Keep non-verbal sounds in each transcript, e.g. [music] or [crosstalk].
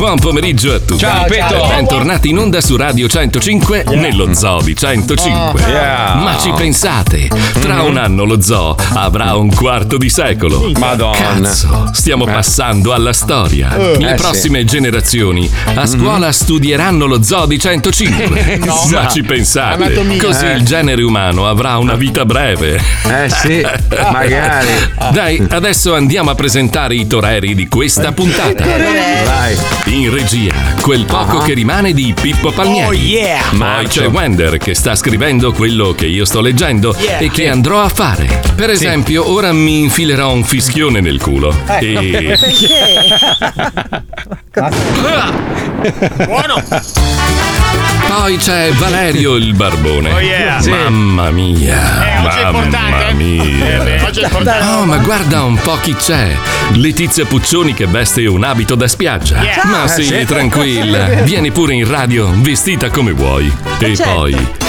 Buon pomeriggio a tutti. Ciao, Petto. Bentornati in onda su Radio 105 nello Zoo di 105. Yeah. Ma ci pensate, tra un anno lo zoo avrà un quarto di secolo. Madonna. Cazzo, stiamo passando alla storia. Le Eh, prossime generazioni a scuola studieranno lo zoo di 105. [laughs] No, Ma ma- ci pensate, Anatomia. così Eh. il genere umano avrà una vita breve. Eh sì, magari. Dai, adesso andiamo a presentare i toreri di questa puntata. Vai. In regia, quel poco che rimane di Pippo Palmieri. Oh, yeah. Poi Marcio. c'è Wender che sta scrivendo quello che io sto leggendo Yeah. e che andrò a fare. Per esempio, ora mi infilerò un fischione nel culo. E. [laughs] Buono. Poi c'è Valerio il barbone. Oh, yeah. Sì. Mamma mia. Eh, oggi è mamma eh. mia. Eh, beh, oggi è importante. Oh, ma guarda un po' chi c'è. Letizia Puccioni che veste un abito da spiaggia. Yeah. Ma sì, tranquilla. Vieni pure in radio vestita come vuoi. E poi.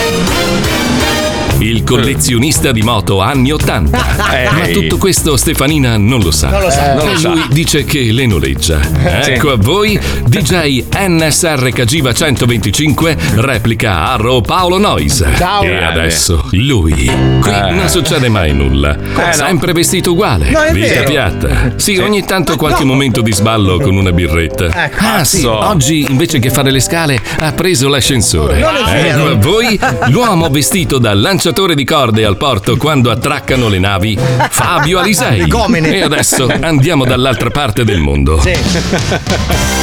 Il collezionista di moto anni 80. Ehi. Ma tutto questo Stefanina non lo sa. Non lo sa. non lo sa. Lui dice che le noleggia. Ecco a voi DJ NSR Cagiva 125 replica Arro Paolo Noise. Ciao. E adesso lui. Qui Eh. non succede mai nulla. no. Sempre vestito uguale. Vita piatta. Sì, ogni tanto qualche momento di sballo con una birretta. Ecco. ah sì, Cazzo. oggi invece che fare le scale ha preso l'ascensore. Ecco a voi l'uomo vestito da lanciatore di corde al porto quando attraccano le navi, Fabio Alisei. E adesso andiamo dall'altra parte del mondo.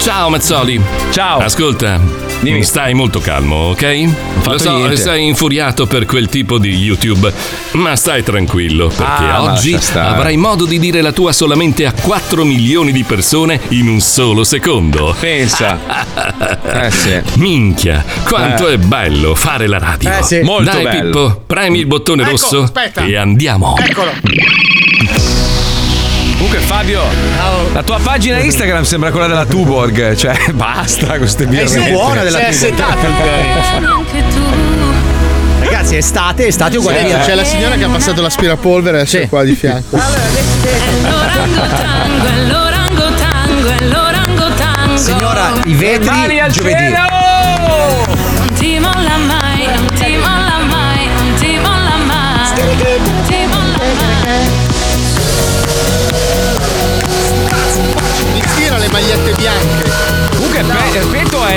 Ciao Mazzoli. Ciao. Ascolta. Dimmi. Stai molto calmo, ok? Lo so, niente. sei infuriato per quel tipo di YouTube, ma stai tranquillo perché Ah, oggi avrai modo di dire la tua solamente a 4 milioni di persone in un solo secondo. Pensa. [laughs] Eh sì. Minchia, quanto è bello fare la radio. Eh sì. Molto Dai bello. Pippo, premi il bottone Ecco, rosso aspetta. e andiamo. Eccolo. Comunque Fabio, la tua pagina Instagram sembra quella della Tuborg, cioè [laughs] basta con queste birre. Sei buona della Sei assetato Anche tu. Ragazzi, estate, estate uguale. C'è via. la signora che ha passato l'aspirapolvere adesso è qua di fianco. L'orangotango, è l'orangotango, è l'orangotango. Signora, i vetri giovedì. cielo!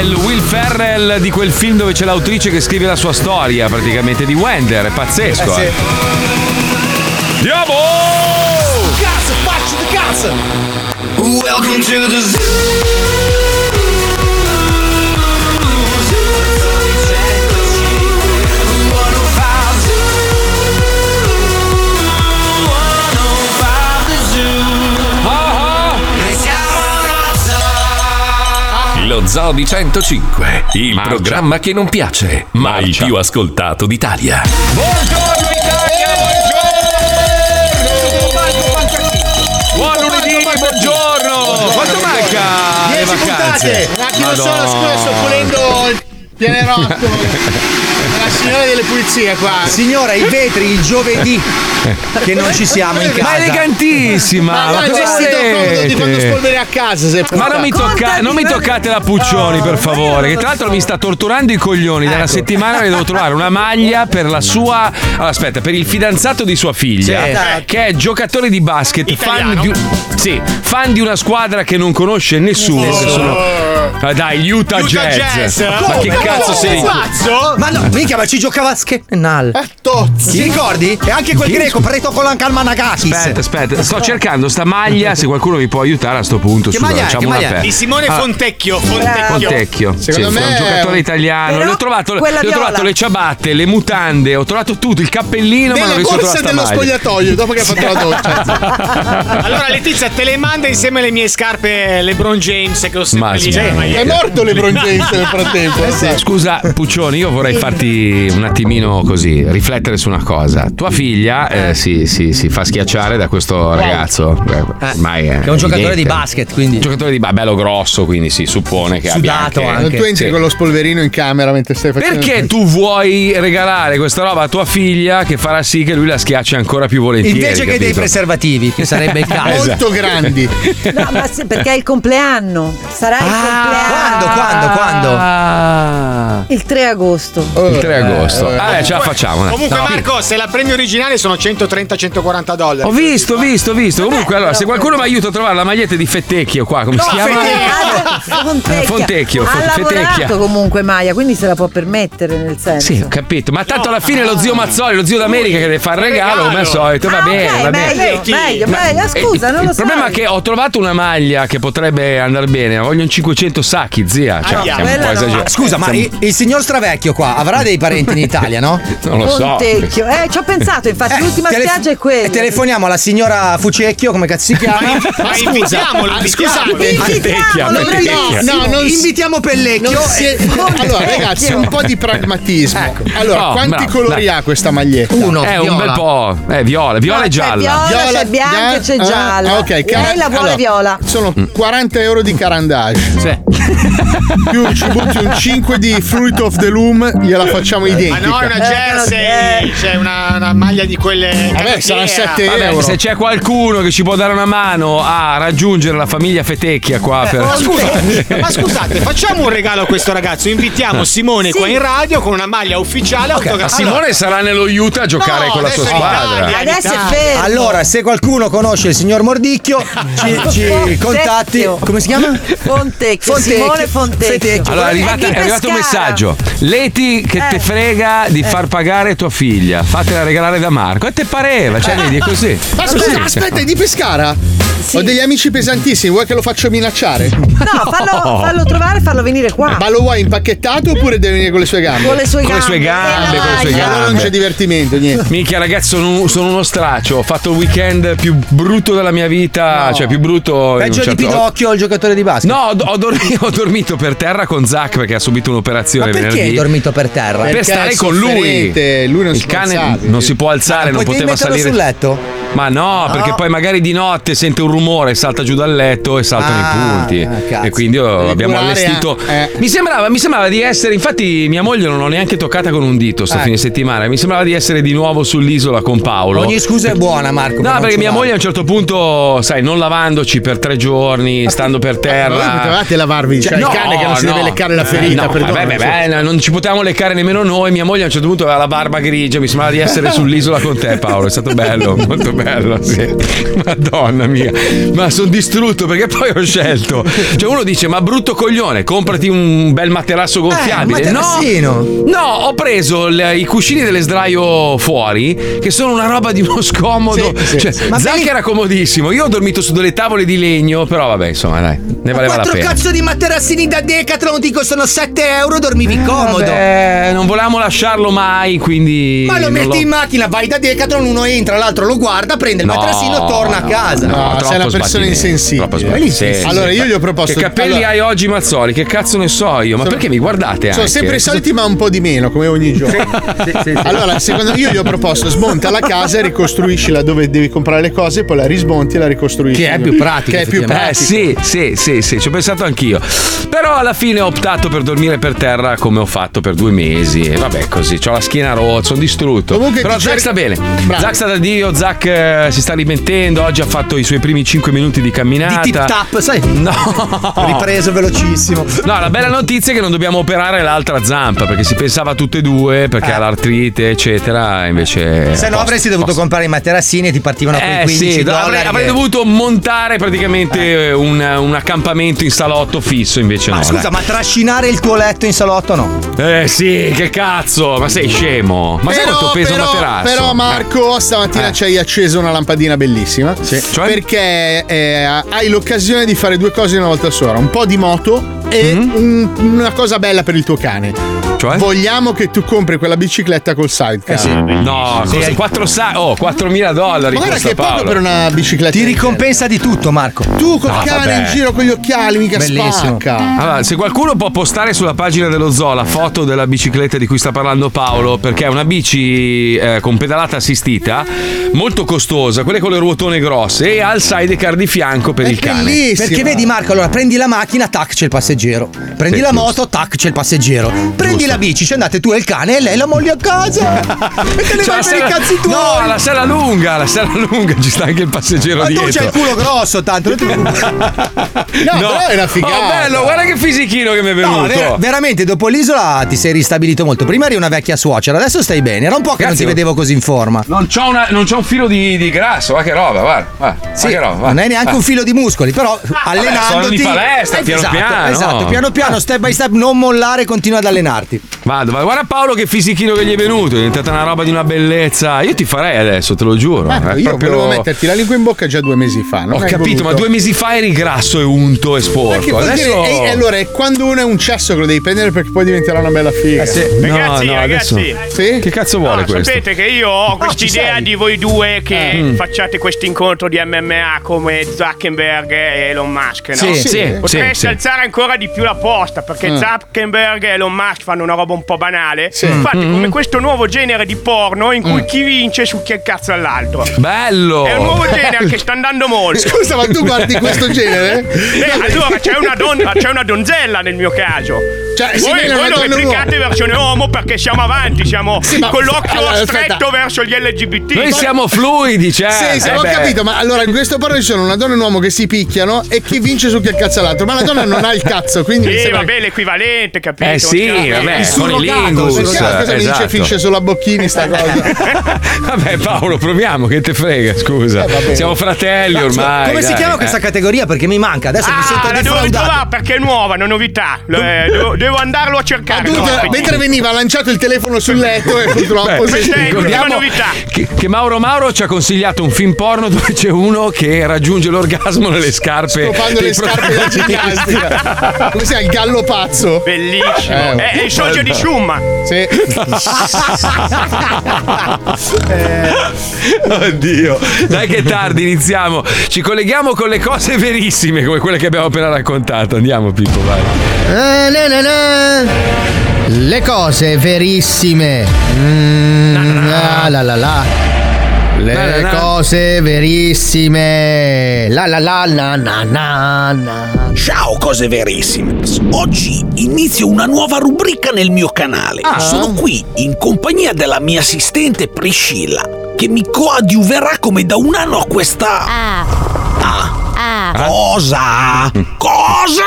Il Will Ferrell di quel film dove c'è l'autrice che scrive la sua storia, praticamente di Wender, è pazzesco. Eh, eh. Andiamo! Cazzo, faccio di cazzo! Welcome to the zoo. Lo Zoo di 105, il Marcia. programma che non piace, ma il più ascoltato d'Italia. Buongiorno Italia, buongiorno! Buon lunedì, buongiorno! Quanto manca le 10 vacanze? puntate. Un attimo solo, Madonna. scusa, sto pulendo il pianerotto. [laughs] La signora delle pulizie qua. Signora, i vetri il giovedì che non ci siamo in Ma casa. elegantissima! Ma Ma, cosa vestito di quando volete? spolveri a casa. Se Ma non mi, tocca- non mi toccate la Puccioni, per favore. Che tra l'altro mi sta torturando i coglioni. Da una settimana le devo trovare una maglia per la sua. Allora, aspetta, per il fidanzato di sua figlia, Sì. che è giocatore di basket, fan di, un- sì, fan di una squadra che non conosce nessuno. che sono- Ah, dai, Utah, Utah Jazz. Jazz. Ma che Come? Cazzo sei? Cazzo? Ma no, mica, ma ci giocava a Skennal. Tozzi. Ti ricordi? E anche quel greco, Preto con la Kalmanakakis. Aspetta, aspetta, sto cercando sta maglia. Se qualcuno mi può aiutare a sto punto, Che scusa, maglia Che una maglia Di Simone Ah. Fontecchio. Fontecchio. Fontecchio, Secondo sì, me è un giocatore italiano. Però le ho trovato, quella le ho trovato le ciabatte, le mutande, ho trovato tutto, il cappellino, ma non Nella riesco a borsa trovare dello sta maglia. spogliatoio, dopo che ha fatto la doccia. [laughs] Allora Letizia te le manda insieme alle mie scarpe LeBron James che ho Ma sempre lì. sì. È morto LeBron [laughs] James nel frattempo. Eh, Scusa, Puccioni, io vorrei farti un attimino così, riflettere su una cosa. Tua figlia eh, si, si- si fa schiacciare da questo ragazzo. eh, Ormai è, Che è un giocatore di evidente. basket, quindi. Un giocatore di ba- bello grosso, quindi si suppone che abbia Sudato anche- anche. Tu entri Sì. con lo spolverino in camera mentre stai facendo. Perché tu vuoi regalare questa roba a tua figlia che farà sì che lui la schiacci ancora più volentieri? Invece che dei capito? preservativi, che sarebbe il caso. Molto grandi. [laughs] No, ma sì, perché è il compleanno. Sarà il Ah, Quando, quando, quando? Il 3 agosto. Il 3 agosto. Eh, ce la facciamo. Comunque, No. Marco, se la prendi originale sono 130-140 dollari. Ho visto, visto, visto. Comunque, allora, se qualcuno mi aiuta a trovare la maglietta di Fettecchio qua, come si chiama? Fontecchio, Ha Fo- lavorato Fetecchia. comunque Maya, quindi se la può permettere nel senso. Sì, ho capito. Ma tanto alla fine è lo zio Mazzoli, lo zio d'America che deve fare il regalo, come al solito. Va Ah, bene, ok, va bene. meglio, meglio, meglio. Eh, Scusa, il, non lo il problema è che ho trovato una maglia che potrebbe andare bene. Voglio un 500 sacchi, zia. Cioè, siamo un po' no. esagerati. Scusa, ma il, il signor Stravecchio qua avrà dei parenti in [laughs] Italia, no? Non lo so. Fontecchio. Eh, ci ho pensato, infatti, l'ultima telef- spiaggia è quella. e telefoniamo alla signora Fucecchio, come cazzo si chiama? Ma [laughs] invitiamolo, Ah, invitiamolo. scusate. Fetecchia, No, non invitiamo Pellecchio. Non si è- Allora, ragazzi, un po' di pragmatismo. Allora, Oh, quanti bravo, colori dai. ha questa maglietta? Uno. È un bel po'. Eh, viola, viola No, e c'è gialla. viola, c'è bianca e c'è gialla. ok, Lei la vuole viola. Sono 40 euro di carandage. Più ci butti un 5 di Fruit of the Loom, gliela facciamo Ma identica. no, è una jersey, c'è una, una maglia di quelle. Vabbè, canottiera. 7 Vabbè, euro. se c'è qualcuno che ci può dare una mano a raggiungere la famiglia Fetecchia qua per. Ma, scusa, ma scusate, facciamo un regalo a questo ragazzo. Invitiamo Simone qua in radio con una maglia ufficiale autografata. Simone sarà nello Utah a giocare No, con la sua squadra. Italia. Adesso è fermo. Allora, se qualcuno conosce il signor Mordicchio, ci, [laughs] ci Fontecchio. contatti. Come si chiama? Fontecchio. Fontecchio. Simone Fontecchio. Fetecchio. Allora è, È arrivata- è arrivato un messaggio. Leti che te Eh. frega di far pagare tua figlia. Fatela regalare da Marco. E te pareva, cioè vedi, è così. Ma scusa, aspetta, è di Pescara? Ho degli amici pesantissimi, vuoi che lo faccio minacciare? No, fallo, [laughs] fallo trovare e farlo venire qua. Ma lo vuoi impacchettato oppure deve venire con le sue gambe? Con le sue Con le gambe. sue gambe, con le sue maglia. Allora non c'è divertimento, niente. Minchia ragazzi sono, sono uno straccio Ho fatto il weekend più brutto della mia vita Cioè più brutto Peggio certo- di Pinocchio, il giocatore di basket. No, ho, ho dormi- [laughs] ho dormito per terra con Zach perché ha subito Ma un'operazione perché venerdì. hai dormito per terra? per Perché stare con lui. lui non il si può cane alzare. non si può alzare, non Puoi poteva salire. sul letto? Ma no, perché poi magari di notte sente un rumore, salta giù dal letto e saltano Ah, i punti. ah, cazzo. e quindi Devi abbiamo curare, allestito. eh. Mi, sembrava, mi sembrava di essere. Infatti, mia moglie non l'ho neanche toccata con un dito sto Ecco. fine settimana. Mi sembrava di essere di nuovo sull'isola con Paolo. Ogni scusa è buona, Marco. No, per perché non mia ciulare. moglie a un certo punto, sai, non lavandoci per tre giorni, stando per Ma terra. voi potevate lavarvi, cioè No, il cane che non si no. deve leccare la ferita. No, perdona, vabbè, beh, beh, non ci potevamo leccare nemmeno noi. Mia moglie a un certo punto aveva la barba grigia. Mi sembrava di essere [laughs] sull'isola con te, Paolo. È stato bello, molto bello. Sì. Madonna mia, ma sono distrutto perché poi ho scelto. Cioè, uno dice: Ma brutto coglione, comprati un bel materasso gonfiabile. Eh, no, no, ho preso il- i cuscini delle sdraio fuori, che sono una roba di uno scomodo. Sì, cioè, sì. Ma vedi- era comodissimo. Io ho dormito su delle tavole di legno, però vabbè, insomma, dai, ne valeva la Quattro pena. cazzo di materassini da Decathlon ti costano 7 euro, dormivi comodo. Vabbè, non volevamo lasciarlo mai, quindi. Ma lo metti l'ho- in macchina, vai da Decathlon, uno entra, l'altro lo guarda, prende il No, materassino, torna a casa. No, troppo sei una persona insensibile. Sì, Sì, allora sì. io gli ho proposto Che capelli allora, hai oggi, Mazzoli? Che cazzo ne so io? Ma perché mi guardate Sono anche? sempre i soliti, ma un po' di meno, come ogni [laughs] giorno. Allora, secondo io gli ho proposto: smonta la casa e ricostruiscila dove devi comprare le cose, poi la rismonti e la ricostruisci. Che è più pratico, Che è più Eh pratico. sì, sì, sì, sì, ci ho pensato anch'io. Però alla fine ho optato per dormire per terra come ho fatto per due mesi. E vabbè, così, ho la schiena rotta, sono distrutto. Comunque Però ti Zach cerchi- sta bene. Bravo. Zach sta da Dio, Zach eh, si sta rimettendo. Oggi ha fatto i suoi primi 5 minuti di camminata. Di tip tap, sai? No, Ripreso velocissimo. No, la bella notizia è che non dobbiamo operare l'altra zampa perché si pensava a tutte e due perché ha l'artrite, eccetera. Invece. Se no avresti dovuto comprare i materassini e ti partivano con Eh 15 sì, dollari. avrei, avrei dovuto montare praticamente un, un accampamento in salotto fisso, invece Ma no. scusa, dai. ma trascinare il tuo letto in salotto no? Eh sì, che cazzo, ma sei scemo? Ma sai Però, quanto pesa però, un materasso? però, Marco, stamattina Eh. ci hai acceso una lampadina bellissima. Cioè? Perché eh, hai l'occasione di fare due cose in una volta sola: un po' di moto e un- una cosa bella per il tuo cane. Cioè? Vogliamo che tu compri quella bicicletta col sidecar. No, Sì. costa 4 sa- oh, 4.000 dollari Ma guarda che è poco Paolo. per una bicicletta. Ti ricompensa di tutto, Marco. Tu col No, cane vabbè. in giro con gli occhiali, mica Bellissimo. spacca. Allora, se qualcuno può postare sulla pagina dello zoo la foto della bicicletta di cui sta parlando Paolo, perché è una bici eh, con pedalata assistita, molto costosa, quelle con le ruotone grosse e ha il sidecar di fianco per È il cane. bellissima. Perché vedi Marco, allora prendi la macchina, tac c'è il passeggero. Prendi Sì, la giusto. moto, tac c'è il passeggero. Prendi Giusto. La bici, ci andate tu e il cane e lei la moglie a casa. E te ne [laughs] C'è vai per i cazzi tuoi. No, la sella lunga, la sella lunga, ci sta anche il passeggero Ma tu dietro. c'hai il culo grosso, tanto. non ti [laughs] No, però è una figata. Oh, bello, guarda che fisichino che mi è No, venuto. ver- veramente, dopo l'isola ti sei ristabilito molto. Prima eri una vecchia suocera, adesso stai bene. Era un po' che non Ragazzi, ti vedevo così in forma. Non c'ho, una- non c'ho un filo di, di grasso, va che roba, guarda. guarda Sì, che roba. non hai neanche Va. un filo di muscoli, però allenandoti. sono di palestra, piano esatto, piano. Esatto, piano piano, step by step, non mollare, continua ad allenarti. Vado, vai. guarda Paolo che fisichino che gli è venuto, è diventata una roba di una bellezza. Io ti farei adesso, te lo giuro. Eh, È io proprio- volevo metterti la lingua in bocca già due mesi fa. Non Ho capito, ma voluto. due mesi fa eri grasso e unto e sporco. Adesso... dire- e- allora è quando uno è un cesso che lo devi prendere perché poi diventerà una bella figa. No, Ragazzi, no, ragazzi. adesso- Sì? Che cazzo vuole No, questo? sapete che io ho quest'idea di voi due che Mm. facciate questo incontro di MMA come Zuckerberg e Elon Musk, no? Sì, sì, Potreste sì, sì. alzare ancora di più la posta perché Mm. Zuckerberg e Elon Musk fanno una roba un po' banale. Sì. Infatti, Mm. come questo nuovo genere di porno in cui chi vince succhia il cazzo all'altro. Bello! È un nuovo genere che sta andando molto. Scusa, ma tu guardi questo [laughs] genere? Eh, allora c'è una, donna, c'è una donzella nel mio caso. Cioè, si voi voi lo replicate uomo. versione uomo perché siamo avanti, siamo Sì, ma- con l'occhio allora, aspetta. stretto verso gli LGBT. Noi siamo fluidi, cioè. Sì, sì, eh ho beh. capito, ma allora in questo porno ci sono una donna e un uomo che si picchiano e chi vince su chi ha il cazzo all'altro. Ma la donna non ha il cazzo, quindi. Sì, sembra- vabbè, l'equivalente, capito? Eh sì, Non si chiama- vabbè, Il con i surrogato, lingus. Perché la cosa mi dice esatto. finisce sulla Bocchini sta [laughs] cosa? Vabbè, Paolo, proviamo, che te frega, scusa. bene. Siamo fratelli ormai. Come si dai, chiama eh. questa categoria? Perché mi manca. Adesso mi sento Ah, la devo perché è nuova, una novità. Eh, [laughs] devo, devo andarlo a cercare. Dunque, no, mentre veniva ha lanciato il telefono sul letto e purtroppo Beh, l'ultima Ricordiamo novità. che, che Mauro Mauro ci ha consigliato un film porno dove c'è uno che raggiunge l'orgasmo nelle scarpe. Scopando le scarpe protagonisti. ginnastica. Come si chiama? Il gallo pazzo. Bellissimo. Eh, è, è il socio di Schumma. Sì. Oddio, dai che è tardi, iniziamo. Ci colleghiamo con le cose verissime come quelle che abbiamo appena raccontato. Andiamo, Pippo, vai. Eh, na, na, na. Le cose verissime. Mm, la la la la. Le Na, na, na. cose verissime. La la la na na na na. Ciao cose verissime. Oggi inizio una nuova rubrica nel mio canale. Sono qui in compagnia della mia assistente Priscilla che mi coadiuverà come da un anno a questa Ah, Ah, ah, cosa? Cosa?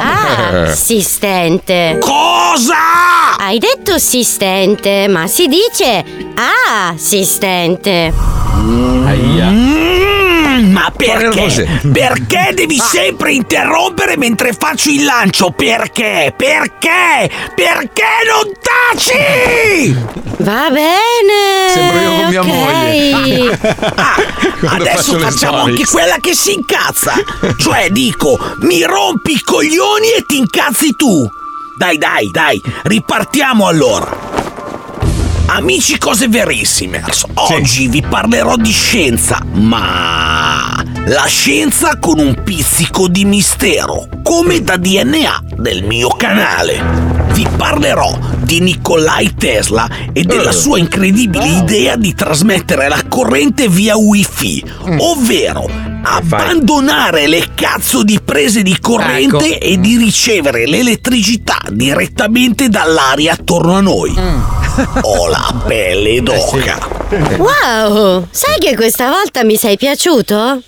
ah, assistente. Cosa? Hai detto assistente, ma si dice assistente. Mm, ma perché? Perché devi sempre interrompere mentre faccio il lancio? Perché? Perché? Perché non taci? Va bene. Sembro io con mia ok. moglie. [laughs] Faccio Adesso facciamo anche quella che si incazza. Cioè, dico, mi rompi i coglioni e ti incazzi tu. Dai, dai, dai, ripartiamo allora. Amici, cose verissime. Oggi vi parlerò di scienza, ma la scienza con un pizzico di mistero, come da DNA del mio canale. Vi parlerò di Nikolai Tesla e della sua incredibile idea di trasmettere la corrente via wifi, ovvero abbandonare le cazzo di prese di corrente e di ricevere l'elettricità direttamente dall'aria attorno a noi. [laughs] Ho la pelle d'oca. Wow, sai che questa volta mi sei piaciuto?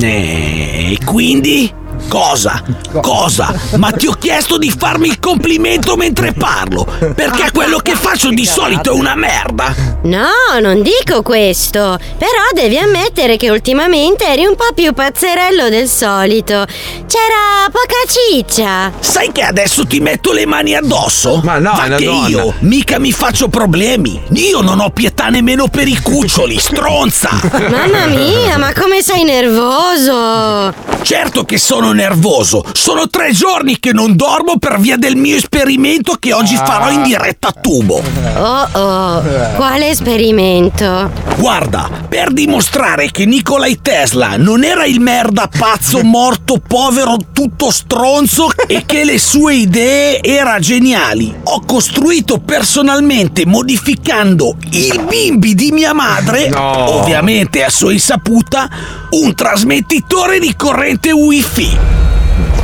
E quindi? Cosa? Cosa? Ma ti ho chiesto di farmi il complimento mentre parlo, perché quello che faccio di solito è una merda. No, non dico questo. Però devi ammettere che ultimamente eri un po' più pazzerello del solito. C'era poca ciccia. Sai che adesso ti metto le mani addosso? Ma no, Ma è una che donna. io mica mi faccio problemi. Io non ho pietà nemmeno per i cuccioli, stronza. Mamma mia, ma come sei nervoso? Certo che sono nervoso. Sono tre giorni che non dormo per via del mio esperimento che oggi farò in diretta a tubo. Oh oh, quale esperimento? Guarda, per dimostrare che Nikolai Tesla non era il merda pazzo [laughs] morto povero tutto stronzo e che le sue idee erano geniali, ho costruito personalmente modificando il bimbi di mia madre, No. ovviamente a sua insaputa, un trasmettitore di corrente wifi.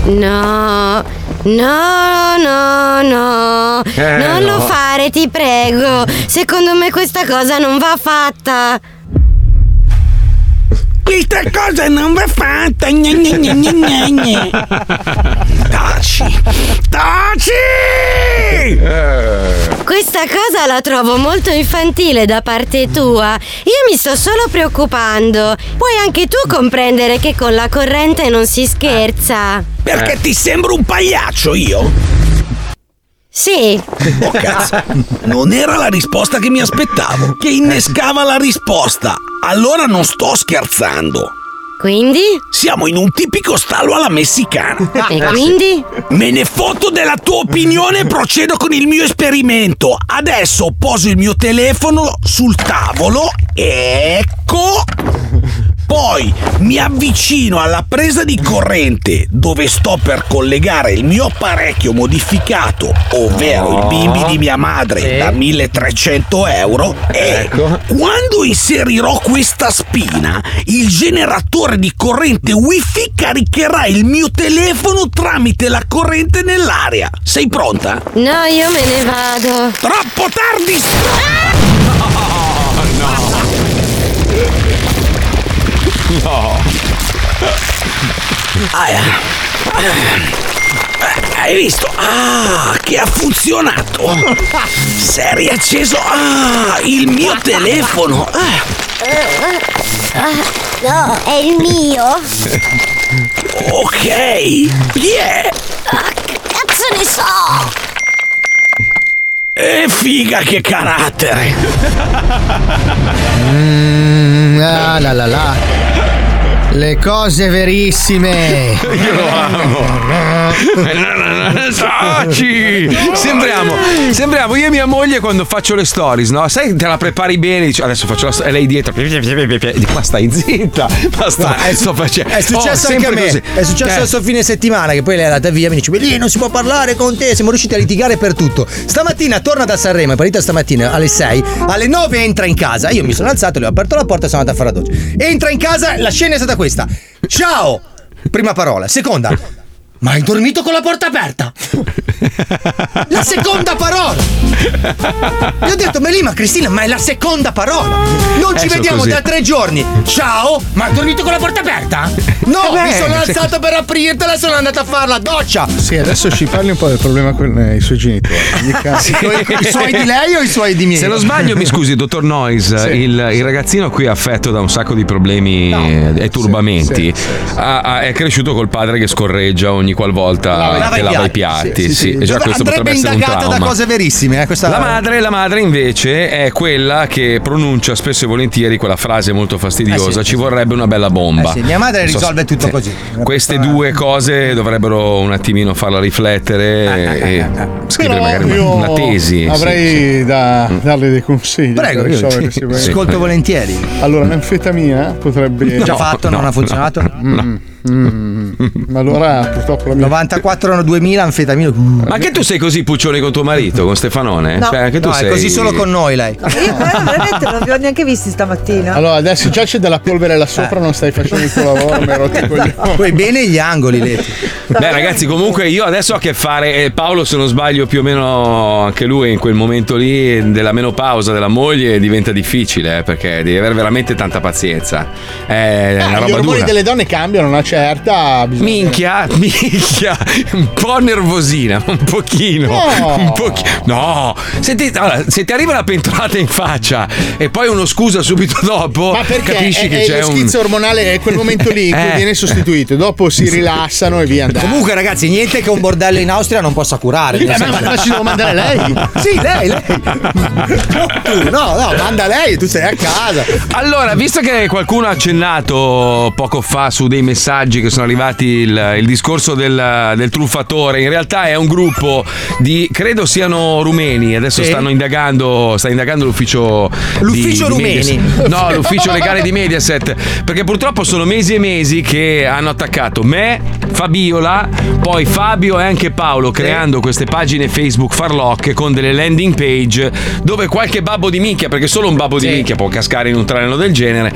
No, No, no, no. Eh, non no. lo fare, ti prego. Secondo me questa cosa non va fatta. Questa cosa non va fatta. Gne, gne, gne, gne, gne, gne. Taci. Taci! Questa cosa la trovo molto infantile da parte tua. Io mi sto solo preoccupando. Puoi anche tu comprendere che con la corrente non si scherza. Perché ti sembro un pagliaccio io? Sì. Oh cazzo, non era la risposta che mi aspettavo, che innescava la risposta. Allora non sto scherzando. Quindi? Siamo in un tipico stallo alla messicana. E quindi? Me ne foto della tua opinione e procedo con il mio esperimento. Adesso poso il mio telefono sul tavolo. Ecco. Poi mi avvicino alla presa di corrente dove sto per collegare il mio apparecchio modificato, ovvero il bimbi di mia madre da 1300 euro. E quando inserirò questa spina, il generatore di corrente wifi caricherà il mio telefono tramite la corrente nell'aria. Sei pronta? No, io me ne vado. Troppo tardi! [laughs] No. Ah, eh. Eh, Hai visto? Ah, che ha funzionato! Si è riacceso ah, il mio telefono! Ah, no, è il mio. ok! Chi è? Cazzo ne so! E figa che carattere! Mm, ah, la la la. Le cose verissime. Io lo amo. [laughs] Taci! Sembriamo, sembriamo io e mia moglie quando faccio le stories, no? Sai, te la prepari bene, dici adesso faccio la storia, e lei dietro. Dico, ma stai zitta, ma sta, è, sto facendo. è successo Oh, anche a me. così. È successo Eh. questo fine settimana che poi lei è andata via. Mi dice: Lì non si può parlare con te. Siamo riusciti a litigare per tutto. Stamattina torna da Sanremo. È partita stamattina alle 6. Alle 9 entra in casa. Io mi sono alzato, le ho aperto la porta e sono andato a fare la doccia. Entra in casa, la scena è stata questa: Ciao! Prima parola. Seconda. Ma hai dormito con la porta aperta? La seconda parola! Gli ho detto, Melima, Cristina, ma è la seconda parola! Non Eh, ci vediamo così. da tre giorni! Ciao! Ma hai dormito con la porta aperta? No, Eh beh, mi sono se- alzato per aprirtela e sono andato a fare la doccia! Sì, adesso ci parli un po' del problema con eh, i suoi genitori. [laughs] Sì. I suoi di lei o i suoi di miei? Se non sbaglio, mi scusi, dottor Noyes, Sì. il, il ragazzino qui affetto da un sacco di problemi e turbamenti ha- ha- è cresciuto col padre che scorreggia ogni qualvolta Lava che i lava i piatti. Sì, Sì, sì. Già questo Andrebbe potrebbe essere un indagato da trauma. cose verissime, eh, questa La madre, la madre invece è quella che pronuncia spesso e volentieri quella frase molto fastidiosa: Eh sì, ci vorrebbe una bella bomba. Eh sì, mia madre so risolve se- tutto sì. così. Queste due cose dovrebbero un attimino farla riflettere e, e scrivere magari una, io una tesi. Avrei sì. da darle dei consigli. Prego, io ascolto volentieri. Allora, l'anfetamina potrebbe. Già fatto, non ha funzionato? Mm, mm. [laughs] Ma allora purtroppo la mia. 94 2000 anfetamino. Ma anche tu sei così puccione con tuo marito, con Stefanone? No. Cioè, anche tu No, è sei... così solo con noi lei. Io però veramente non vi ho neanche visti stamattina. Allora, adesso già c'è della polvere là sopra, non stai facendo il tuo lavoro, mi hai rotto i coglioni. Poi bene gli angoli, Leti. Beh, ragazzi, comunque io adesso ho a che fare. eh, Paolo, se non sbaglio, più o meno anche lui in quel momento lì della menopausa della moglie diventa difficile eh, perché devi avere veramente tanta pazienza. È Ah, una gli roba ormoni dura. delle donne cambiano una certa. bisogna- Minchia, [laughs] minchia, un po' nervosina, un pochino. No. Un pochino. No, Senti, allora, se ti arriva una pentolata in faccia e poi uno scusa subito dopo, Ma perché capisci è, che è c'è lo un. schizzo ormonale è quel momento lì in cui [laughs] Eh. viene sostituito, dopo si rilassano e via andando. Comunque, ragazzi, niente che un bordello in Austria non possa curare. Eh, ma- ma ci devo mandare lei? sì, lei, lei. Tu, no, no, manda lei, tu sei a casa. Allora, visto che qualcuno ha accennato poco fa su dei messaggi che sono arrivati il, il discorso del, del truffatore, in realtà è un gruppo di credo siano rumeni. Adesso Sì. stanno indagando, sta indagando l'ufficio. di- L'ufficio di rumeni? Mediaset. No, [laughs] l'ufficio legale di Mediaset. Perché purtroppo sono mesi e mesi che hanno attaccato me, Fabiola, poi Fabio e anche Paolo creando queste pagine Facebook farlocche con delle landing page dove qualche babbo di minchia, perché solo un babbo di minchia può cascare in un treno del genere,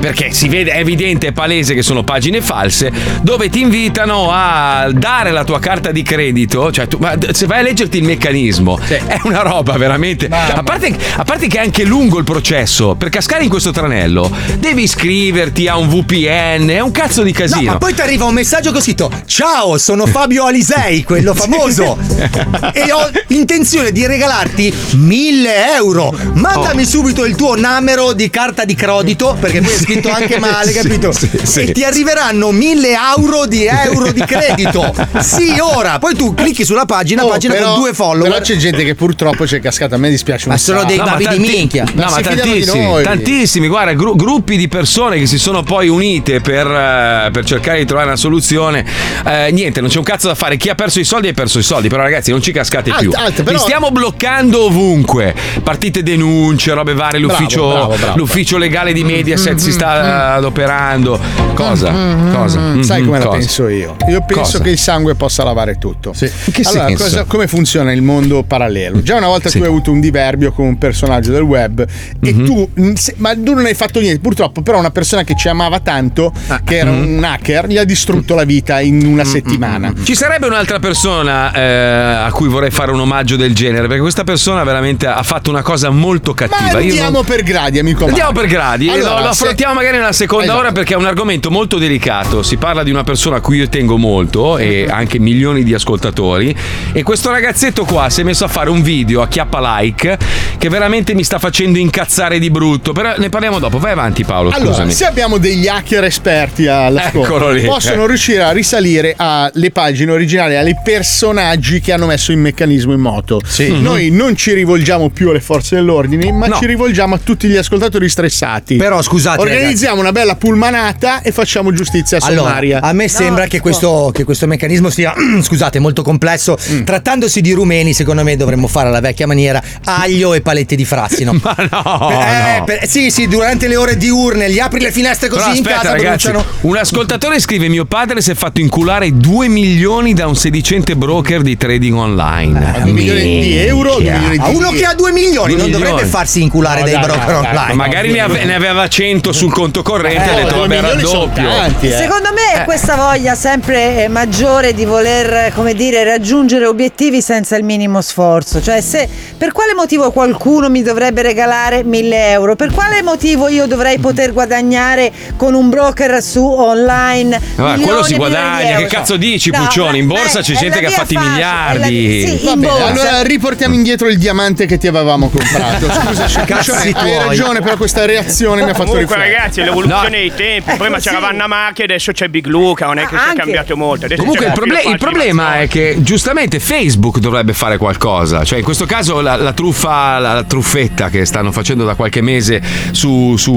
perché si vede, è evidente, è palese che sono pagine false false dove ti invitano a dare la tua carta di credito. Cioè, tu- se vai a leggerti il meccanismo, è una roba veramente. A parte, a parte che è anche lungo il processo, per cascare in questo tranello devi iscriverti a un VPN, è un cazzo di No, casino. ma poi ti arriva un messaggio con scritto Ciao, sono Fabio Alisei, quello famoso [laughs] E ho intenzione di regalarti 1000 euro Mandami Oh. subito il tuo numero di carta di credito Perché poi è scritto anche male, [laughs] Sì, capito? sì, sì. E ti arriveranno 1000 euro di euro di [laughs] credito Sì, ora Poi tu clicchi sulla pagina, Oh, pagina però- con due follower Però c'è gente che purtroppo c'è cascata. A me dispiace Ma un sono sacco. dei babi di minchia. No, ma di tantissimi, tantissimi, guarda, gru- gruppi di persone che si sono poi unite per, eh, per cercare di trovare una soluzione. Eh, niente, non c'è un cazzo da fare. Chi ha perso i soldi ha perso i soldi, però ragazzi, non ci cascate Alt- più. alt, però- Li stiamo bloccando ovunque. Partite denunce, robe varie, Bravo, l'ufficio, bravo, bravo. l'ufficio legale di Mediaset si sta adoperando. Cosa? Cosa? Sai Mhm, come la cosa? penso io? Io penso Cosa? che il sangue possa lavare tutto. Che allora, cosa- come funziona il mondo parallelo? Già una volta Sì. tu hai avuto un diverbio con un personaggio del web e Mhm. tu, mm, se- ma tu non hai fatto niente. Purtroppo, però, una persona che ci amava tanto, Ah, che era mhm. un hacker, gli ha distrutto la vita in una settimana. Ci sarebbe un'altra persona eh, a cui vorrei fare un omaggio del genere, perché questa persona veramente ha fatto una cosa molto cattiva. Ma andiamo non- per gradi, amico. Andiamo Marco. per gradi, Allora, lo, lo se- affrontiamo magari nella seconda Esatto. ora perché è un argomento molto delicato. Si parla di una persona a cui io tengo molto e anche milioni di ascoltatori. E questo ragazzetto qua si è messo a fare un video a chiappa like che veramente mi sta facendo incazzare di brutto. Però ne parliamo dopo. Vai avanti, Paolo. Allora, scusami. se abbiamo degli hacker esperti all'ascolto, lì. possono riuscire a risalire alle pagine originali, ai personaggi che hanno messo il meccanismo in moto. Noi non ci rivolgiamo più alle forze dell'ordine, ma No. ci rivolgiamo a tutti gli ascoltatori stressati. Però, scusate, Organizziamo una bella pulmanata e facciamo giustizia sommaria. Allora, a me sembra che, questo, che questo meccanismo sia, [clears throat] scusate, molto complesso. Mm. Trattandosi di rumeni, secondo me dovremmo fare alla vecchia maniera aglio e paletti di frassino. [laughs] Ma no, Eh, no. per- sì, sì, durante le ore diurne, gli apri le finestre così Però in aspetta, casa ragazzi, bruciano. un ascoltatore scrive: Mio padre si è fatto inculare 2 milioni da un sedicente broker di trading online. Eh, Due milioni di euro, di A uno che ha 2 milioni non dovrebbe milioni. farsi inculare No, dai dai, broker dai, dai, online. Ma magari ne, ave- ne aveva 100 sul conto corrente e ha Eh, detto: due Vabbè, raddoppio. tanti, eh. Secondo me è questa voglia sempre eh, maggiore di voler, eh, come dire, raggiungere obiettivi senza il minimo sforzo. Cioè, se per quale motivo qualcuno mi dovrebbe regalare 1000 euro? Per quale motivo io dovrei poter guadagnare con un broker su online? Ma quello si e guadagna, che cazzo dici, No, Puccioni? In beh, borsa c'è è gente che ha via fatto i facile, è la- miliardi. sì, in Vabbè, borsa. allora riportiamo indietro il diamante che ti avevamo comprato. [laughs] Scusa, Cazzi cioè, hai tuoi. ragione, però questa reazione mi ha fatto Comunque, riflettere. ragazzi, è l'evoluzione No. dei tempi. Prima sì. c'era Vanna Marchi, adesso c'è Big Luca. Non è che Ah, sia anche. cambiato molto. Adesso Comunque il, proble- il problema è che giustamente Facebook dovrebbe fare qualcosa, cioè in questo caso la, la truffa, la, la truffetta che stanno facendo da qualche mese su, su-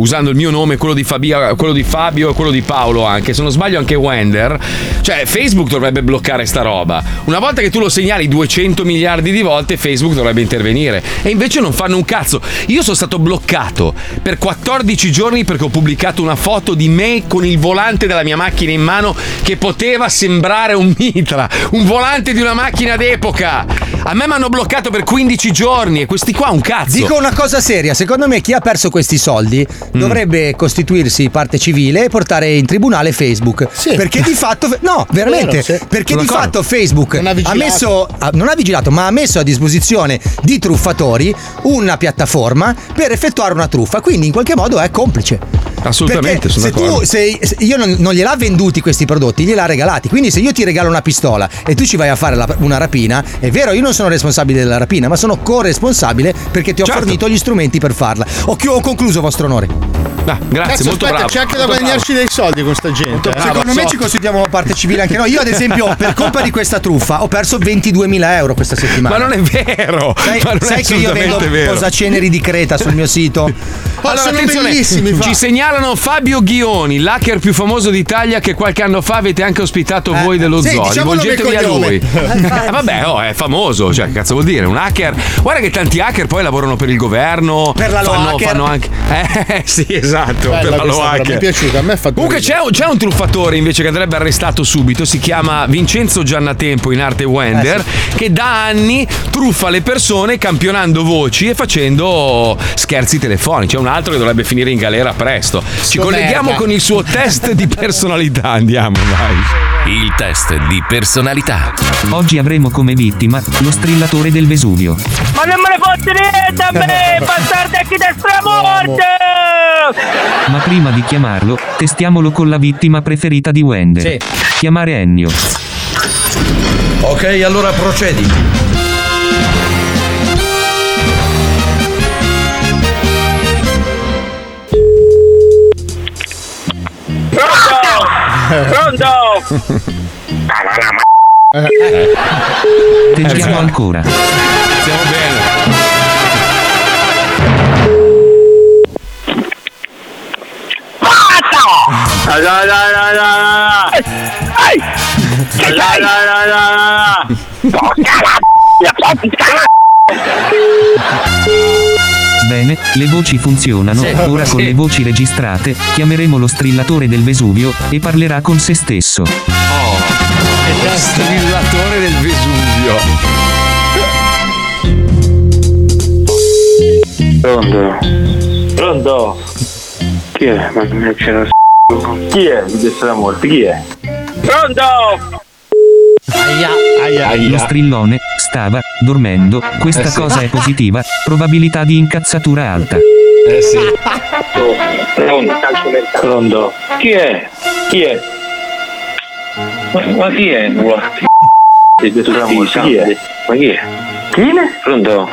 usando il mio nome, quello di, Fabia- quello di Fabio e quello di Paolo anche, se non sbaglio anche Wender, cioè Facebook dovrebbe bloccare sta roba. Una volta che tu lo segnali 200 miliardi di volte Facebook dovrebbe intervenire e invece non fanno un cazzo. Io sono stato bloccato per 14 giorni perché ho pubblicato una foto di me con il volante della mia macchina in mano che poteva sembrare un mitra, un volante di una macchina d'epoca. A me mi hanno bloccato per 15 giorni e questi qua un cazzo. Dico una cosa seria, secondo me chi ha perso questi soldi Mm. dovrebbe costituirsi parte civile e portare in tribunale Facebook. Perché di fatto, [laughs] no, veramente, Vero, sì. perché Sono di d'accordo. fatto Facebook Non ha ha, messo, non ha vigilato, ma ha messo a disposizione di truffatori una piattaforma per effettuare una truffa, quindi in qualche modo è complice. Assolutamente, Perché sono se d'accordo. tu se- io non, non gliel'ha venduti questi prodotti, gliel'ha regalati. Quindi se io ti regalo una pistola e tu ci vai a fare la- una rapina, è vero, io non sono responsabile della rapina, ma sono corresponsabile perché ti ho Certo. fornito gli strumenti per farla. Ho, ho concluso, vostro onore. Ah, grazie, Cazzo, molto aspetta, bravo. c'è anche da guadagnarci dei soldi con sta gente. eh. Secondo me ci costituiamo parte civile anche noi. Io, ad esempio, [laughs] per colpa di questa truffa, ho perso 22.000 euro questa settimana. Ma non è vero! Sai, ma non è sai che io vendo vero. posaceneri di Creta sul mio sito? Allora, sono attenzione, ci segnalano Fabio Ghioni, l'hacker più famoso d'Italia che qualche anno fa avete anche ospitato voi dello sì, zoo. Rivolgetevi a lui. [laughs] Eh, vabbè, oh, è famoso, cioè, che cazzo vuol dire? Un hacker. Guarda che tanti hacker poi lavorano per il governo. Per la fanno, Loacker. fanno anche. Eh, [laughs] sì, esatto. Bella per la Loac. però, mi è piaciuta, a me fatto Comunque c'è un, c'è un truffatore invece che andrebbe arrestato subito, si chiama Vincenzo Giannatempo in arte Wender, Eh, che da anni truffa le persone campionando voci e facendo scherzi telefonici. C'è un altro che dovrebbe finire in galera presto. Ci Sto colleghiamo merda. con il suo [laughs] test di personalità, andiamo, vai. Il test di personalità. Oggi avremo come vittima lo strillatore del Vesuvio. Ma non me ne fotte niente a me! [laughs] Bastardecchi destra morte! Ma prima di chiamarlo, testiamolo con la vittima preferita di Wender. Chiamare Ennio. Ok, allora procedi. Pronto? Tentiamo ancora. Stiamo bene. La la la la la la. Ehi! La la la la la la. Bene, le voci funzionano. Sì, Ora con sì. le voci registrate, chiameremo lo strillatore del Vesuvio e parlerà con se stesso. Lo strillatore del Vesuvio. Pronto? Pronto? Chi è? Ma non c'era Chi è? Mi disse la morte, chi è? Pronto? Lo strillone stava dormendo. Questa Eh sì. cosa è positiva. Probabilità di incazzatura alta. Eh sì. Pronto? Pronto? Chi è? Chi è? Ma, ma chi è? Morti, chi è? Ma chi è? Chi è? Pronto?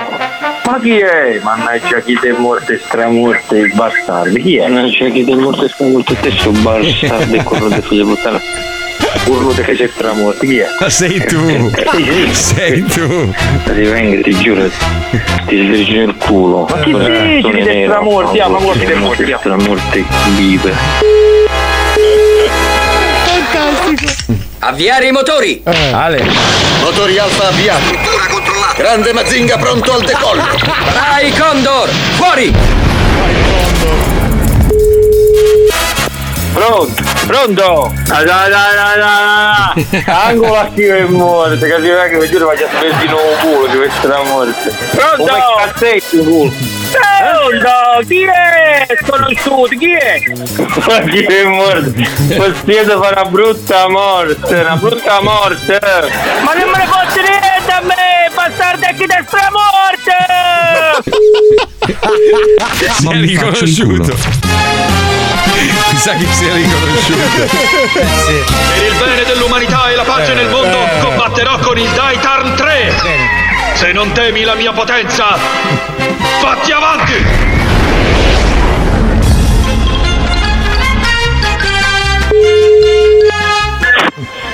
Ma chi è? Mannaggia chi te morte stramorte bastardi, chi è? Mannaggia chi te morte stramorte stesso bastardo e corro di figlio di puttana. Urlo che sei stramorte, chi è? Ma sei tu. [laughs] Sì, sì. Sei tu. Ti vengo, ti giuro, ti sdrigi nel culo. Ma chi dici di te stramorti? Ah, ma guardi te morti. Stramorte vive. Avviare i motori! Ale. Motori alfa avviati. Struttura controllata. Grande Mazinga pronto al decollo. Vai Condor! Fuori! Pronto? Pronto? Ah, la, la, la, la. Angolo a chi è morto, vede che mi giuro faccia spesi in un culo di questa morte. Pronto? Come cazzetti in culo. Pronto? Chi è? Sconosciuto, chi è? Ma chi è morto? Possiede fare una brutta morte, una brutta morte. Ma non me ne fotte niente a me! Bastardecchi destra morte! Si è [laughs] [laughs] riconosciuto. Mi sa che si è riconosciuto. Per il bene dell'umanità e la pace nel mondo combatterò con il Daitarn 3. Se non temi la mia potenza, fatti avanti!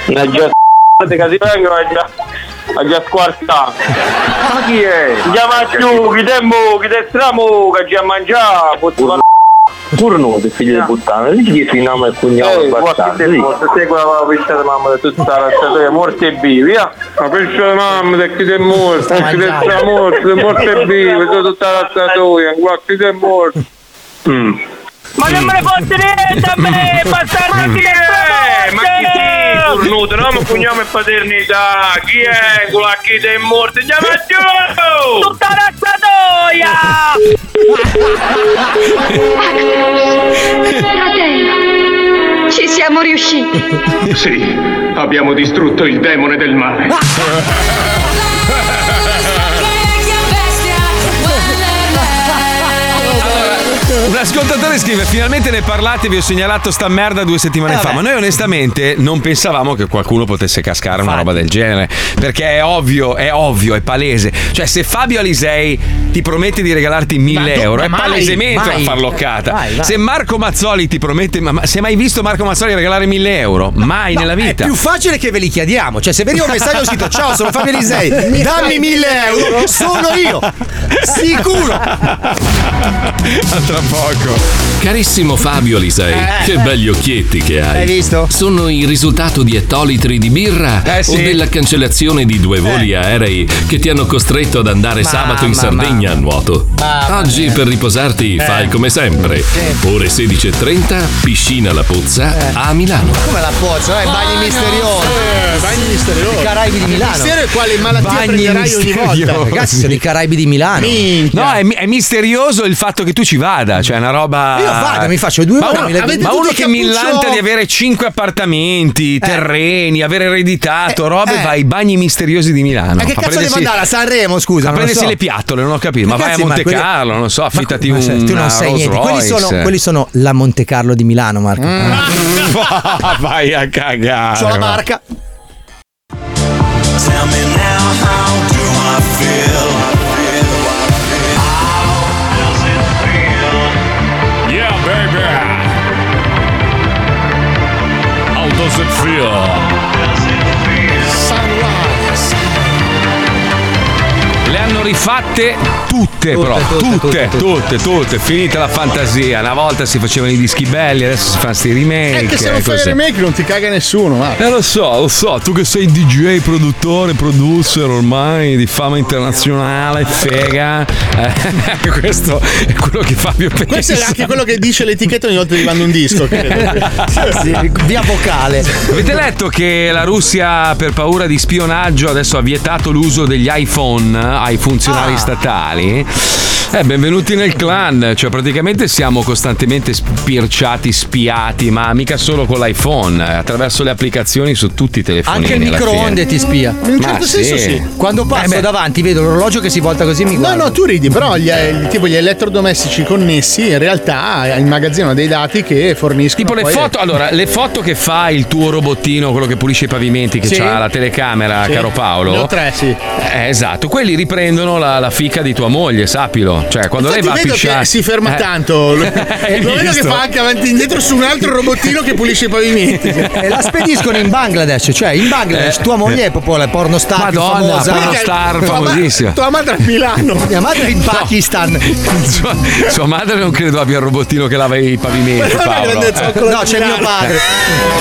Una già che si vengono a già a già squartato. Ma chi è? Chiama giù, chi te mo, chi te stramo, che già mangiato, Di nome il cugnato Ehi, bastardo, guarda, sì. guarda, Se quella di mamma di tutta la razzatoia, morte e vivi, via. La di mamma, che ti è morto, che ti è stramorto, morte e vivi, tutta la [laughs] razzatoia, guarda, chi è morto. Mm. Ma non me ne fotte niente a me! [laughs] Bastardecchi destra morte! Ma chi sei, cornuto? No, ma cogniamo e paternità. Chi è? Quello a chi è morto? Chiama giù! Tutta razzatoia! Fratello, [laughs] ci siamo riusciti. Sì, abbiamo distrutto il demone del male. [laughs] ascoltatore scrive: Finalmente ne parlate, vi ho segnalato sta merda due settimane Eh, fa. Ma noi onestamente non pensavamo che qualcuno potesse cascare una roba del genere. Perché è ovvio, è ovvio, è palese. Cioè, se Fabio Alisei ti promette di regalarti 1000 do- euro, è mai, palesemente mai. una farloccata. Vai, vai. Se Marco Mazzoli ti promette. Ma, si è mai visto Marco Mazzoli regalare 1000 euro? Mai No, nella vita. È più facile che ve li chiediamo. Cioè, se vedi un messaggio sito, ciao, sono Fabio Elisei, [laughs] dammi 1000 euro, sono io. [laughs] Sicuro. A tra poco. Carissimo Fabio Lisei, Eh. che belli occhietti che hai. Hai visto? Sono il risultato di ettolitri di birra Eh, sì. o della cancellazione di due voli aerei che ti hanno costretto ad andare sabato in Mamma, Sardegna a nuoto? Oggi per riposarti Eh. fai come sempre. Ore 16.30, piscina La Pozza Eh. a Milano. Come la pozza, eh? Bagni misteriosi. Eh, bagni misteriosi. I Caraibi di Milano. Il mistero è quale malattia Bagni prenderai ogni volta. misteriosi. Ragazzi, sono i Caraibi di Milano. No, è, è misterioso il fatto che tu ci vada, cioè una roba. Io vado, mi faccio due Ma ore, uno, ma uno che millanta di avere cinque appartamenti, terreni, aver ereditato, robe, eh. va ai bagni misteriosi di Milano. Ma che cazzo devo prendersi- andare a Sanremo, scusa? A prendersi so. le piattole, non ho capito. Ma Che vai a ma Monte quelli- Carlo, non so, affittati Ma un. tu non sai niente. Quelli sono, quelli sono la Monte Carlo di Milano, Marco. Mm. [laughs] vai a cagare. C'ho la ma- marca. Tell me now, how do I feel? Does it feel? Rifatte tutte, però. Tutte, tutte, tutte, Finita la fantasia. Una volta si facevano i dischi belli, adesso si fanno sti remake. È che se non fai il così. remake non ti caga nessuno, ma. Eh lo so, lo so, tu che sei DJ, produttore, producer ormai di fama internazionale, fega. Eh, [laughs] questo è quello che Fabio pensa. Questo è anche quello che dice l'etichetta ogni volta che ti mando un disco. [laughs] credo. Sì, via vocale. Avete letto che la Russia per paura di spionaggio adesso ha vietato l'uso degli iPhone ai funzionari Ah. statali? Eh, benvenuti nel clan, cioè praticamente siamo costantemente spirciati, spiati, ma mica solo con l'iPhone, eh, attraverso le applicazioni su tutti i telefonini. Anche il microonde ti spia. In un Ma certo senso sì. Quando passo davanti vedo l'orologio che si volta così mi No, guarda. no, tu ridi, però gli, eh, tipo gli elettrodomestici connessi in realtà immagazzinano dei dati che forniscono. Tipo le foto, allora, le foto che fa il tuo robottino, quello che pulisce i pavimenti, che Sì. ha la telecamera, Sì. caro Paolo. Ne ho tre, sì. Eh, esatto, quelli riprendono la, la fica di tua moglie, sappilo. Cioè, quando Infatti lei va a vedo pisciare. che si ferma Eh. tanto. [laughs] Lo, lo vedo che fa anche avanti e indietro su un altro robottino che pulisce i pavimenti. E la spediscono in Bangladesh, cioè in Bangladesh Eh. tua moglie è proprio la pornostar Madonna, famosa. pornostar Tua ma- famosissima. Tua madre a Milano. [laughs] Mia madre è in Pakistan. Sua, sua madre non credo abbia il robottino che lava i pavimenti, Paolo. No, c'è mio padre.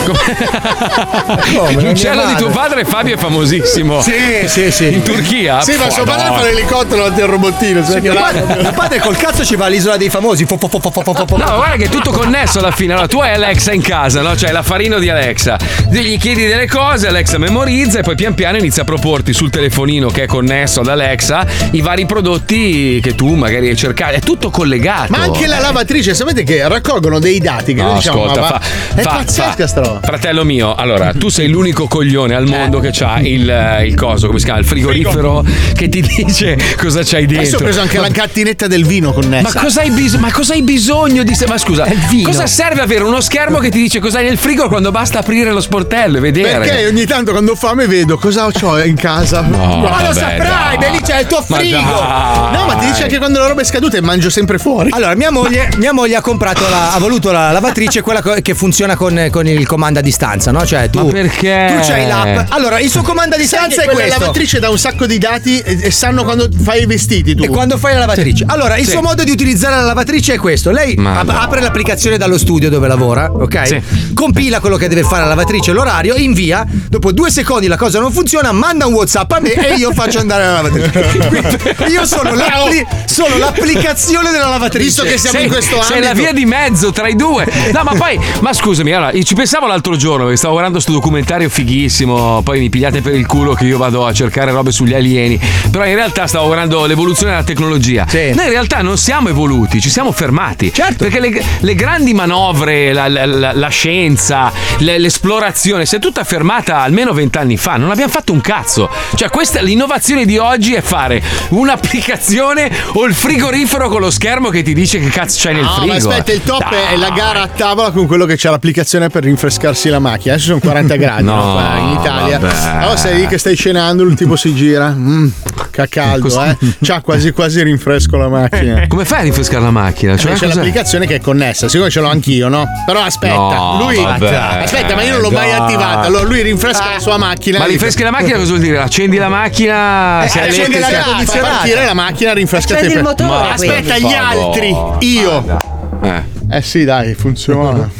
[laughs] Come? L'uccello di tuo padre Fabio è famosissimo. Sì, sì, sì. In Turchia? Sì, ma suo padre fa l'elicottero davanti al robottino. che Mio padre, mio padre col cazzo ci va all'isola dei famosi. Fo, fo, fo. No, guarda che è tutto connesso alla fine. Allora, tu hai Alexa in casa, no? C'hai l'affarino di Alexa. Gli chiedi delle cose, Alexa memorizza e poi pian piano inizia a proporti sul telefonino che è connesso ad Alexa i vari prodotti che tu magari hai cercato. È tutto collegato. Ma anche la lavatrice, sapete che raccolgono dei dati che No, noi diciamo, ascolta, fa, è fa- pazzesca sta roba. Fratello mio, allora, tu sei l'unico coglione al mondo che ha il, eh, il coso, come si chiama? Il frigorifero che ti dice cosa c'hai dentro. Adesso ho preso anche la cattinetta del vino connessa. Ma cosa hai, bis- ma cosa hai bisogno di. Ma scusa, cosa serve avere uno schermo che ti dice cosa hai nel frigo quando basta aprire lo sportello e vedere? Perché ogni tanto quando ho fame vedo cosa ho in casa. No, ma lo vabbè, saprai, dai. lì c'è il tuo Ma frigo. dai. No, ma ti dice anche quando la roba è scaduta e mangio sempre fuori. Allora, mia moglie, mia moglie ha comprato la, ha voluto la lavatrice, quella co- che funziona con, con il comando a distanza, no? Cioè, tu, Ma perché? tu c'hai l'app. Allora, il suo comando a Sai distanza che è quella questo. lavatrice dà un sacco di dati e, e sanno quando fai i vestiti tu. E quando fai la lavatrice? Allora, il Sì. suo modo di utilizzare la lavatrice è questo: lei ap- no. apre l'applicazione dallo studio dove lavora, ok? Sì. Compila quello che deve fare la lavatrice, l'orario, invia. Dopo due secondi la cosa non funziona, manda un WhatsApp a me e io faccio andare la lavatrice. Io sono, l'appli- sono l'applicazione della lavatrice. Visto che siamo sei, in questo sei ambito. la via di mezzo tra i due. No, ma poi, ma scusami, allora, io ci pensavo l'altro giorno che stavo guardando sto documentario fighissimo. Poi mi pigliate per il culo che io vado a cercare robe sugli alieni. Però in realtà stavo guardando l'evoluzione della tecnologia. Sì. Noi in realtà non siamo evoluti, ci siamo fermati. Certo. Perché le, le grandi manovre, la, la- la- la scienza, le- l'esplorazione si è tutta fermata almeno vent'anni fa. Non abbiamo fatto un cazzo. Cioè, questa, l'innovazione di oggi è fare un'applicazione o il frigorifero con lo schermo che ti dice che cazzo c'hai nel No, frigo. ma aspetta, il top Dai. è la gara a tavola con quello che c'ha l'applicazione per rinfrescarsi la macchina. Adesso sono 40 gradi [laughs] No, in Italia. vabbè. Allora sei lì che stai cenando, il tipo si gira. Mm, che caldo, eh. C'ha quasi quasi rinfresco la macchina. [laughs] Come fai a rinfrescare la macchina? Cioè, C'è cos'è? l'applicazione che è connessa, siccome ce l'ho anch'io, no? Però aspetta, No, lui vabbè, aspetta, ma io non l'ho mai attivata. Allora lui rinfresca la sua macchina. Ma rinfreschi la macchina cosa vuol dire? Accendi la macchina, Eh, si accendi la fa partire la macchina rinfresca te- il motore, Ma aspetta, gli altri, io. Eh. Eh sì, dai, funziona. [laughs]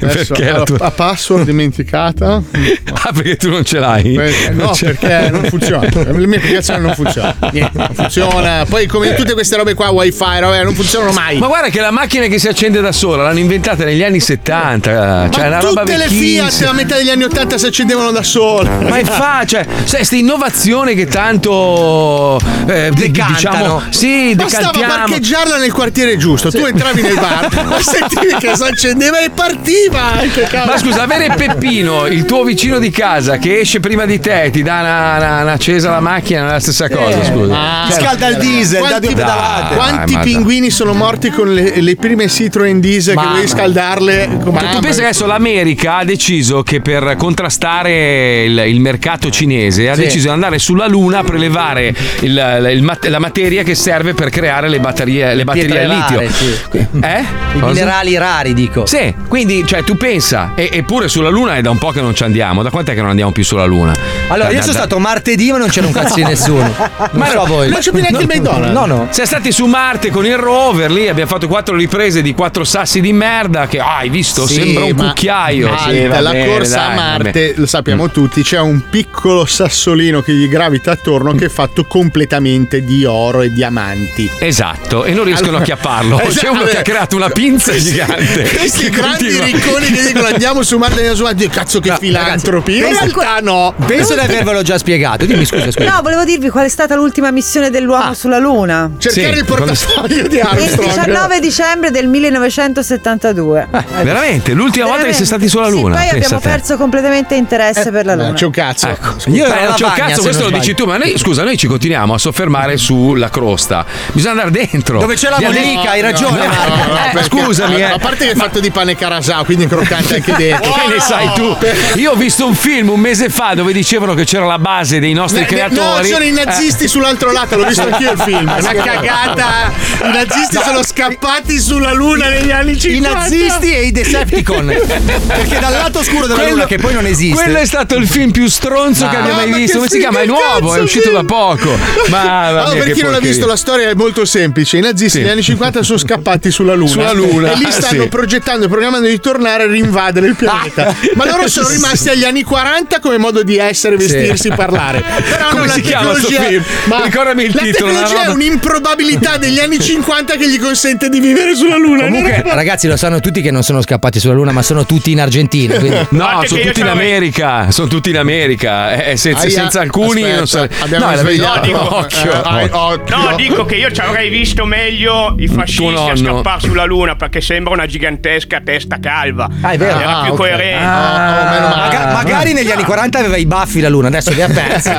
Adesso, Perché la allora, tua- la password dimenticata. [laughs] Ah, perché tu non ce l'hai? Eh, No, ce perché l'hai. non funziona. La mia applicazione non funziona. Niente, non funziona. Poi, come tutte queste robe qua, wifi, robe, non funzionano mai. Ma guarda che la macchina che si accende da sola l'hanno inventata negli anni 70. Cioè, roba tutte le Fiat a metà degli anni 80 si accendevano da sole. Ma è fa, cioè, questa innovazione che tanto eh, diciamo, sì, Bastava decantiamo. parcheggiarla nel quartiere giusto. Tu entravi nel bar, [laughs] sentivi che si accendeva e partiva. Che cavolo. Ma scusa, avere Peppino, il tuo vicino di casa, che esce prima di te, ti dà una, una- una accesa la macchina, non è la stessa cosa, scusa. Ah, scalda il diesel, quanti, da due pedalate. Quanti ma pinguini sono morti con le, le prime Citroen diesel che dovevi scaldarle? Tu, tu pensi che adesso l'America ha deciso che per contrastare il, il mercato cinese ha Sì. deciso di andare sulla Luna a prelevare il- il la materia che serve per creare le batterie, le batterie al litio. sì. Eh? I Cosa? minerali rari, dico. Sì, quindi cioè, tu pensa, e- eppure sulla Luna è da un po' che non ci andiamo. Da quant'è che non andiamo più sulla Luna? Allora, Da- io da- sono da- stato martedì, ma non c'era un cazzo di [laughs] nessuno. Non so voi. non c'è più neanche il McDonald's. No, no. Siamo stati su Marte con il rover lì, abbiamo fatto quattro riprese di quattro sassi di merda che ah, hai visto? Sì, Sembra un ma cucchiaio. Marte, Sì, va la bene, corsa a dai, va Marte, bene. lo sappiamo tutti, c'è un piccolo sassolino che gli gravita attorno che è fatto completamente di oro e diamanti. Esatto, e non riescono Allora- a chiapparlo. C'è [laughs] Esatto. Uno che ha creato una pinza gigante. Questi grandi continua- ricconi che dicono andiamo su Marte, andiamo su Marte, cazzo che filantropi. In realtà no. Penso di avervelo già spiegato. Dimmi scusa, scusa. No, volevo dirvi qual è stata l'ultima missione dell'uomo sulla Luna. Cercare Sì, il portafoglio di Il Armstrong. 19 dicembre del 1972. Veramente, l'ultima volta che sei stati sulla Luna. Poi pensa abbiamo perso completamente interesse per la Luna. C'è un cazzo. Io Era non c'ho lavagna, cazzo, questo lo dici tu, ma noi, scusa, noi ci continuiamo a soffermare sulla crosta. Bisogna andare dentro. Dove c'è la adentro- hai ragione, No, Marco. no, no, perché- scusami, eh. A parte che è fatto di pane carasau, quindi è croccante anche dentro. [laughs] Che ne sai tu? Io ho visto un film un mese fa dove dicevano che c'era la base dei nostri Ne- ne- creatori. No, sono i nazisti Eh. sull'altro lato, l'ho visto anch'io il [laughs] film. Una cagata. I nazisti sono scappati sulla luna negli anni 50. I nazisti e i Decepticon. [laughs] Perché dal lato oscuro della Quello- luna, che poi non esiste. Quello è stato il film più stronzo che Ah. abbia mai Ma che visto. Come si chiama? È nuovo, è uscito da poco. Ma Allora, per che chi non l'ha visto, la storia è molto semplice. I nazisti Sì. negli anni 50 sono scappati sulla Luna. Sulla Luna, E lì ah, stanno sì. progettando e programmando di tornare e rinvadere il pianeta. Ma loro sono [laughs] rimasti agli anni 40 come modo di essere, vestirsi, Sì. parlare. [laughs] Però Come la si chiama sto tecnologia- film? Ma Ricordami il la titolo, una tecnologia è roba- un'improbabilità degli anni [laughs] 50 che gli consente di vivere sulla Luna. Comunque, ragazzi, lo sanno tutti che non sono scappati sulla luna, ma sono tutti in Argentina. quindi- No, Guardate sono tutti in America. Sono tutti in America. Eh, senza, Aia, senza alcuni aspetta, non so. abbiamo No, la svegliato. No, Occhio. Eh, occhio. No, dico che io ci avrei visto meglio i fascisti a. scappare sulla Luna perché sembra una gigantesca testa calva. Ah, è vero. Era Ah, più ok. coerente. Ah, meno male. Maga- magari negli anni 40 aveva i baffi la luna, adesso li ha persi. [laughs]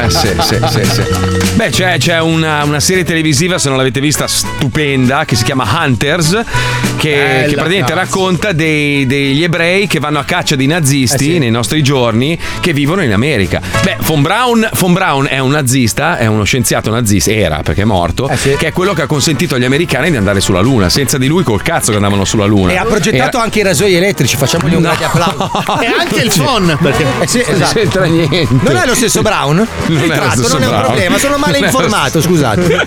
Eh, sì, sì, sì, sì. Beh, c'è, c'è una, una serie televisiva, se non l'avete vista, stupenda, che si chiama Hunters, che, Bella, che praticamente cazzo. racconta dei- degli ebrei che vanno a caccia dei nazisti Eh sì. nei nostri giorni che vivono in America. Beh, von Braun, von Braun è un nazista, è uno scienziato nazista, era perché è morto, Eh sì. che è quello che ha consentito agli americani di andare sulla Luna. Senza di lui col cazzo che andavano sulla Luna. E ha progettato Era- anche i rasoi elettrici, facciamogli un No. grande applauso. E anche il phon. Perché Eh sì, Non esatto. c'entra niente. Non è lo stesso Brown? Non è lo Ritratto, stesso non è un Brown. problema, sono male Non informato, scusate.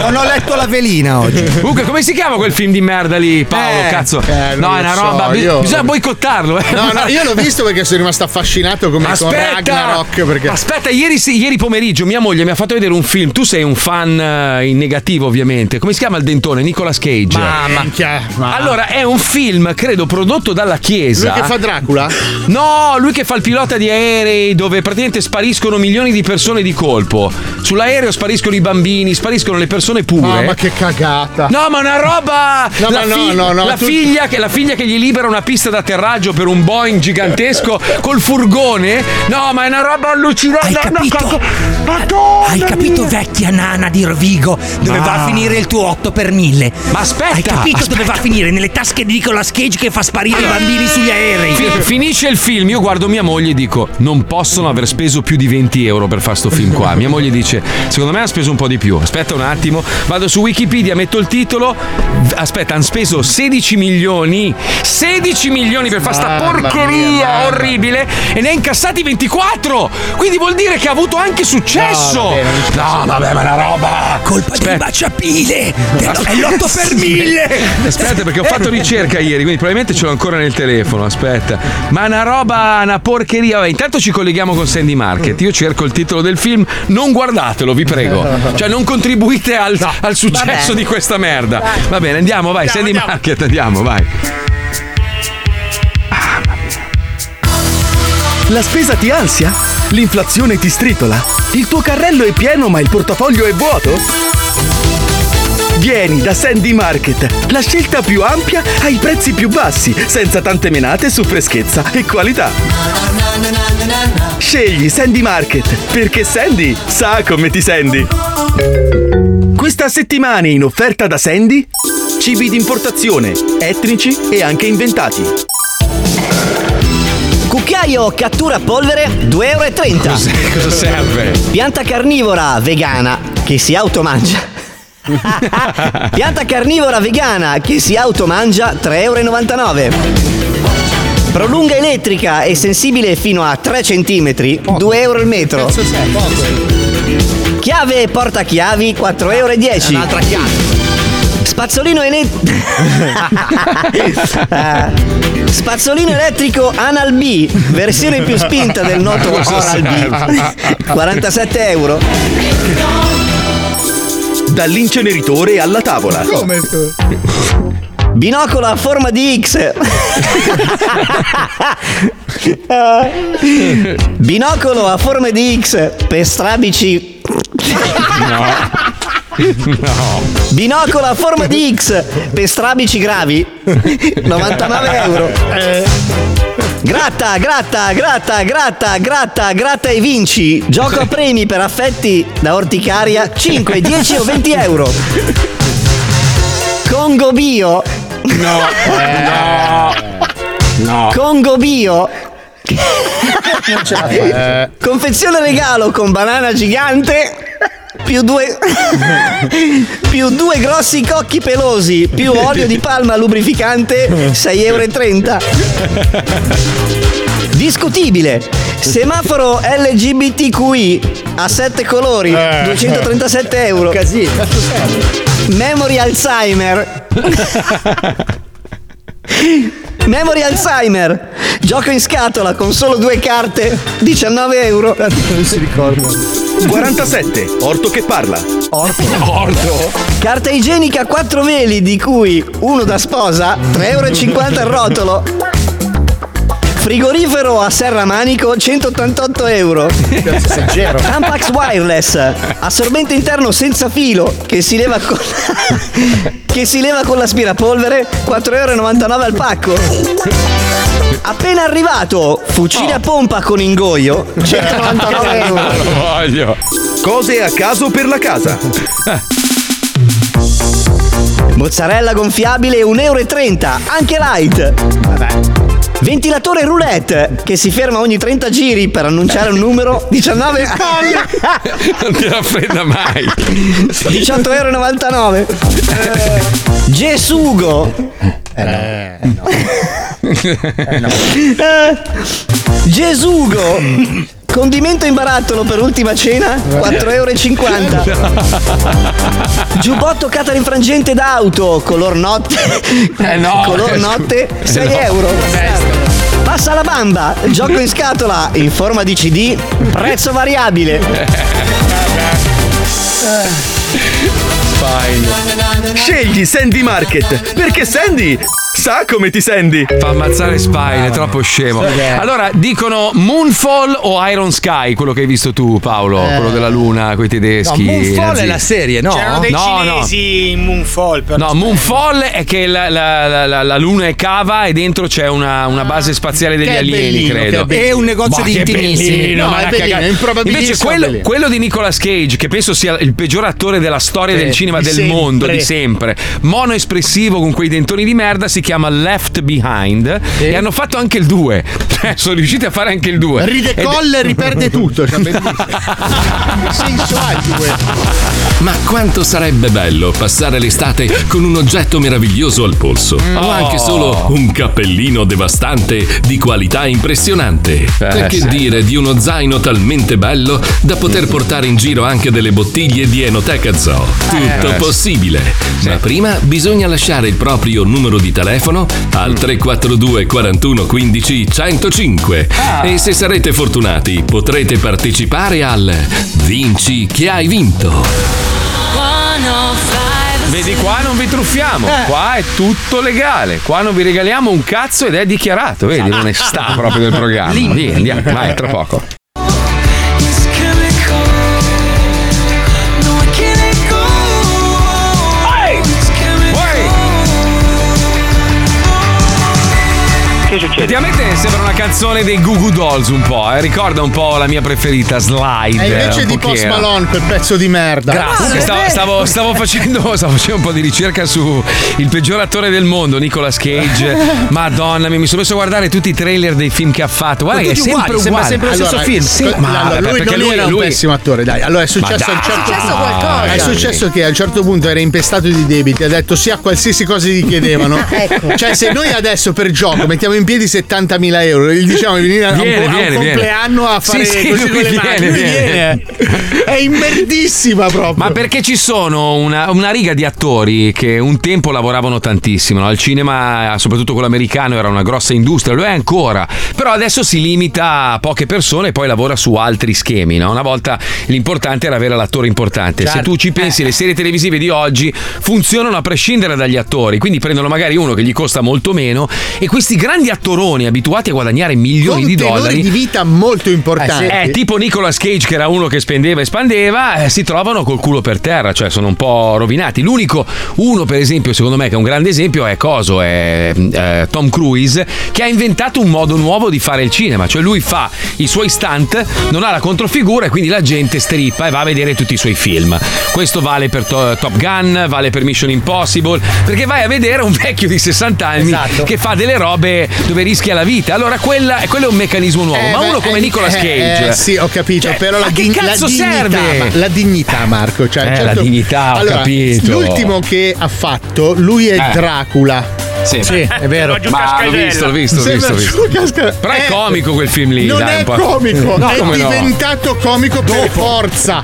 Non ho letto la velina oggi. Comunque, come si chiama quel film di merda lì, Paolo? Eh, cazzo. eh, non no, è una so, roba. io- Bisogna boicottarlo. Eh. No, no, io l'ho visto perché sono rimasto affascinato come con Aspetta, Ragnarok. Perché... aspetta, ieri, ieri pomeriggio mia moglie mi ha fatto vedere un film. Tu sei un fan eh, in negativo, ovviamente. Come si chiama il dentone? Nicolas Cage. Mamma, minchia, ma- Allora, è un film, credo, prodotto dalla Chiesa. Lui che fa Dracula? No, lui che fa il pilota di aerei dove praticamente spariscono milioni di persone di colpo. Sull'aereo spariscono i bambini, spariscono le persone pure. Ah, ma che cagata. No, ma una roba. No, la, ma no, no, no, la tu- figlia che, la figlia che gli libera una pista d'atterraggio per un Boeing gigantesco col furgone. No, ma è una roba allucinante. Hai No, capito? no, Madonna Hai capito, mia. vecchia nana di Rovigo, dove va a Ah. finire il tuo 8 per 1000? Ma aspetta! Hai capito aspetta. dove va a finire? Nelle tasche di Nicolas Cage che fa sparire i bambini sugli aerei. F- finisce il film, io guardo mia moglie e dico: Non possono aver speso più di 20 euro per fare sto film qua. Mia moglie dice: Secondo me ha speso un po' di più. Aspetta un attimo, vado su Wikipedia, metto il titolo. Aspetta, hanno speso 16 milioni. 16 milioni per fare sta porcheria mia, orribile e ne ha incassati 24. Quindi vuol dire che ha avuto anche successo. No, vabbè, no, vabbè ma è una roba. Colpa Aspetta. dei baciapile. Dell'8 fatto per mille! Aspetta, perché ho fatto ricerca ieri, quindi probabilmente ce l'ho ancora nel telefono. Aspetta, ma una roba, una porcheria. Vabbè, intanto ci colleghiamo con Sandy Market. Io cerco il titolo del film, non guardatelo, vi prego. Cioè, non contribuite al, no. al successo di questa merda. Va bene, andiamo, vai. Andiamo, Sandy andiamo. Market, andiamo, vai. Ah, La spesa ti ansia? L'inflazione ti stritola? Il tuo carrello è pieno ma il portafoglio è vuoto? Vieni da Sandy Market, la scelta più ampia ai prezzi più bassi, senza tante menate su freschezza e qualità. Scegli Sandy Market, perché Sandy sa come ti senti. Questa settimana in offerta da Sandy, cibi d'importazione, etnici e anche inventati. Cucchiaio cattura polvere 2,30 euro. Cosa serve? Pianta carnivora vegana che si automangia. [laughs] Pianta carnivora vegana che si automangia 3,99 euro. Prolunga elettrica e sensibile fino a 3 cm, 2 euro il metro. Chiave e portachiavi 4,10 euro. Un'altra chiave. Spazzolino elettrico. [laughs] Spazzolino elettrico Anal B, versione più spinta del noto Oral B. [laughs] serve? 47 euro. Dall'inceneritore alla tavola. Come? Binocolo a forma di X. Binocolo a forma di X per strabici. No. No. Binocolo a forma di X per strabici gravi. [laughs] 99 euro. Gratta, gratta, gratta, gratta, gratta, gratta e vinci. Gioco a [laughs] premi per affetti da orticaria 5, 10 o 20 euro. Congo Bio. No. [laughs] No. No. Congo Bio. [laughs] Non ce la fai. Confezione regalo con banana gigante. Più due, [laughs] più due grossi cocchi pelosi, più olio di palma lubrificante, 6,30 euro. Discutibile. Semaforo LGBTQI a 7 colori, 237 euro. Memory Alzheimer. [laughs] [laughs] Memory Alzheimer. Gioco in scatola con solo due carte, 19 euro. [laughs] Non si ricorda. 47. Orto che parla. Orto. Orto. Carta igienica a 4 veli, di cui uno da sposa, 3,50 euro il rotolo. Frigorifero a serramanico 188 euro. Tampax wireless, assorbente interno senza filo che si leva con [laughs] che si leva con l'aspirapolvere 4,99 euro al pacco. Appena arrivato, fucile a pompa con ingoio 199 euro. Lo voglio. Cose a caso per la casa. Mozzarella gonfiabile 1,30 euro, anche light. Ventilatore roulette che si ferma ogni 30 giri per annunciare un numero 19 [laughs] Non ti raffredda mai. 18,99 euro. Gesugo. Eh, Gesugo. [laughs] Condimento in barattolo per ultima cena 4,50 euro. Giubbotto catering frangente d'auto color notte. no. [laughs] color notte 6 No. euro. Passa la bamba, gioco in scatola in forma di CD, prezzo variabile. Fine. Scegli Sandy Market, perché Sandy sa come ti senti. Fa ammazzare Spine, è troppo scemo. Allora, dicono Moonfall o Iron Sky, quello che hai visto tu, Paolo, Eh. quello della luna, coi tedeschi. No, Moonfall nazisti. è la serie, no? C'erano dei No, no. cinesi in Moonfall. Per No, Moonfall è che la, la- la- la- luna è cava e dentro c'è una, una base spaziale degli alieni, bellino, credo. che è bellino. E un negozio Ma di bellino, No, ma è bellino, cagata. è improbabilissimo Invece quello, quello di Nicolas Cage, che penso sia il peggior attore della storia Sì, del cinema di del sempre. mondo, di sempre. Mono espressivo con quei dentoni di merda, si chiama Left Behind e hanno fatto anche il 2. Cioè, [laughs] sono riusciti a fare anche il 2. Ridecolla e riperde [laughs] tutto. Cioè, [laughs] che senso ha il due? Ma quanto sarebbe bello passare l'estate con un oggetto meraviglioso al polso. O anche solo un cappellino devastante di qualità impressionante. e che sì. dire di uno zaino talmente bello da poter portare in giro anche delle bottiglie di Enoteca Zoo. Tutto Eh, possibile. Ma prima bisogna lasciare il proprio numero di telefono al 342 41 15 105. E se sarete fortunati potrete partecipare al Vinci che hai vinto. Vedi qua non vi truffiamo, qua è tutto legale, qua non vi regaliamo un cazzo ed è dichiarato, vedi l'onestà proprio del programma. Via, andiamo, vai, tra poco. Che succede? Effettivamente sembra una canzone dei Goo Goo Dolls un po', eh? ricorda un po' la mia preferita, Slide. E invece di Post. Malone, quel pezzo di merda. Grazie. Stavo, stavo- stavo facendo, [laughs] stavo facendo un po' di ricerca su il peggior attore del mondo, Nicolas Cage. [laughs] Madonna mia, mi sono messo a guardare tutti i trailer dei film che ha fatto. Guarda che è sempre uguali, sembra uguale. sempre lo stesso film. Sì, Co- ma allora, vabbè, lui perché lui, era un lui- pessimo attore, dai. Allora è successo un certo È successo qualcosa. È successo che a un certo punto era impestato di debiti, ha detto sì a qualsiasi cosa gli chiedevano. [laughs] Ecco. Cioè, se noi adesso per gioco mettiamo in piedi 70.000 euro gli diciamo di venire a un, Viene, a un viene, viene. compleanno a fare Sì, sì, così con le viene, mani, viene. viene. È immerdissima proprio. Ma perché ci sono una, una riga di attori che un tempo lavoravano tantissimo, no? al cinema, soprattutto quello americano, era una grossa industria, lo è ancora, però adesso si limita a poche persone e poi lavora su altri schemi. no? Una volta l'importante era avere l'attore importante. Se Certo. tu ci pensi, le serie televisive di oggi funzionano a prescindere dagli attori, quindi prendono magari uno che gli costa molto meno e questi grandi attoroni abituati a guadagnare milioni con di dollari di vita molto importanti. eh, tipo Nicolas Cage, che era uno che spendeva e spandeva, eh, si trovano col culo per terra, cioè sono un po' rovinati. L'unico, uno per esempio, secondo me, che è un grande esempio, è Coso, è eh, Tom Cruise, che ha inventato un modo nuovo di fare il cinema. Cioè lui fa i suoi stunt, non ha la controfigura e quindi la gente strippa e va a vedere tutti i suoi film. Questo vale per To- Top Gun, vale per Mission Impossible, perché vai a vedere un vecchio di 60 anni Esatto. che fa delle robe dove rischia la vita. Allora quella, quello è un meccanismo nuovo, Eh, ma beh, uno come eh, Nicolas eh, Cage. eh, sì, ho capito, Cioè, però la, din- la dignità, serve? ma- la dignità, Marco. Cioè, Eh, certo- la dignità, ho allora, capito. L'ultimo che ha fatto, lui è. Dracula. Sì. è vero. Ma l'ho visto, l'ho visto, l'ho visto. visto. Casca- Però è Eh, comico quel film lì. Non dai, è un po'. comico, No, è come no? diventato comico per forza.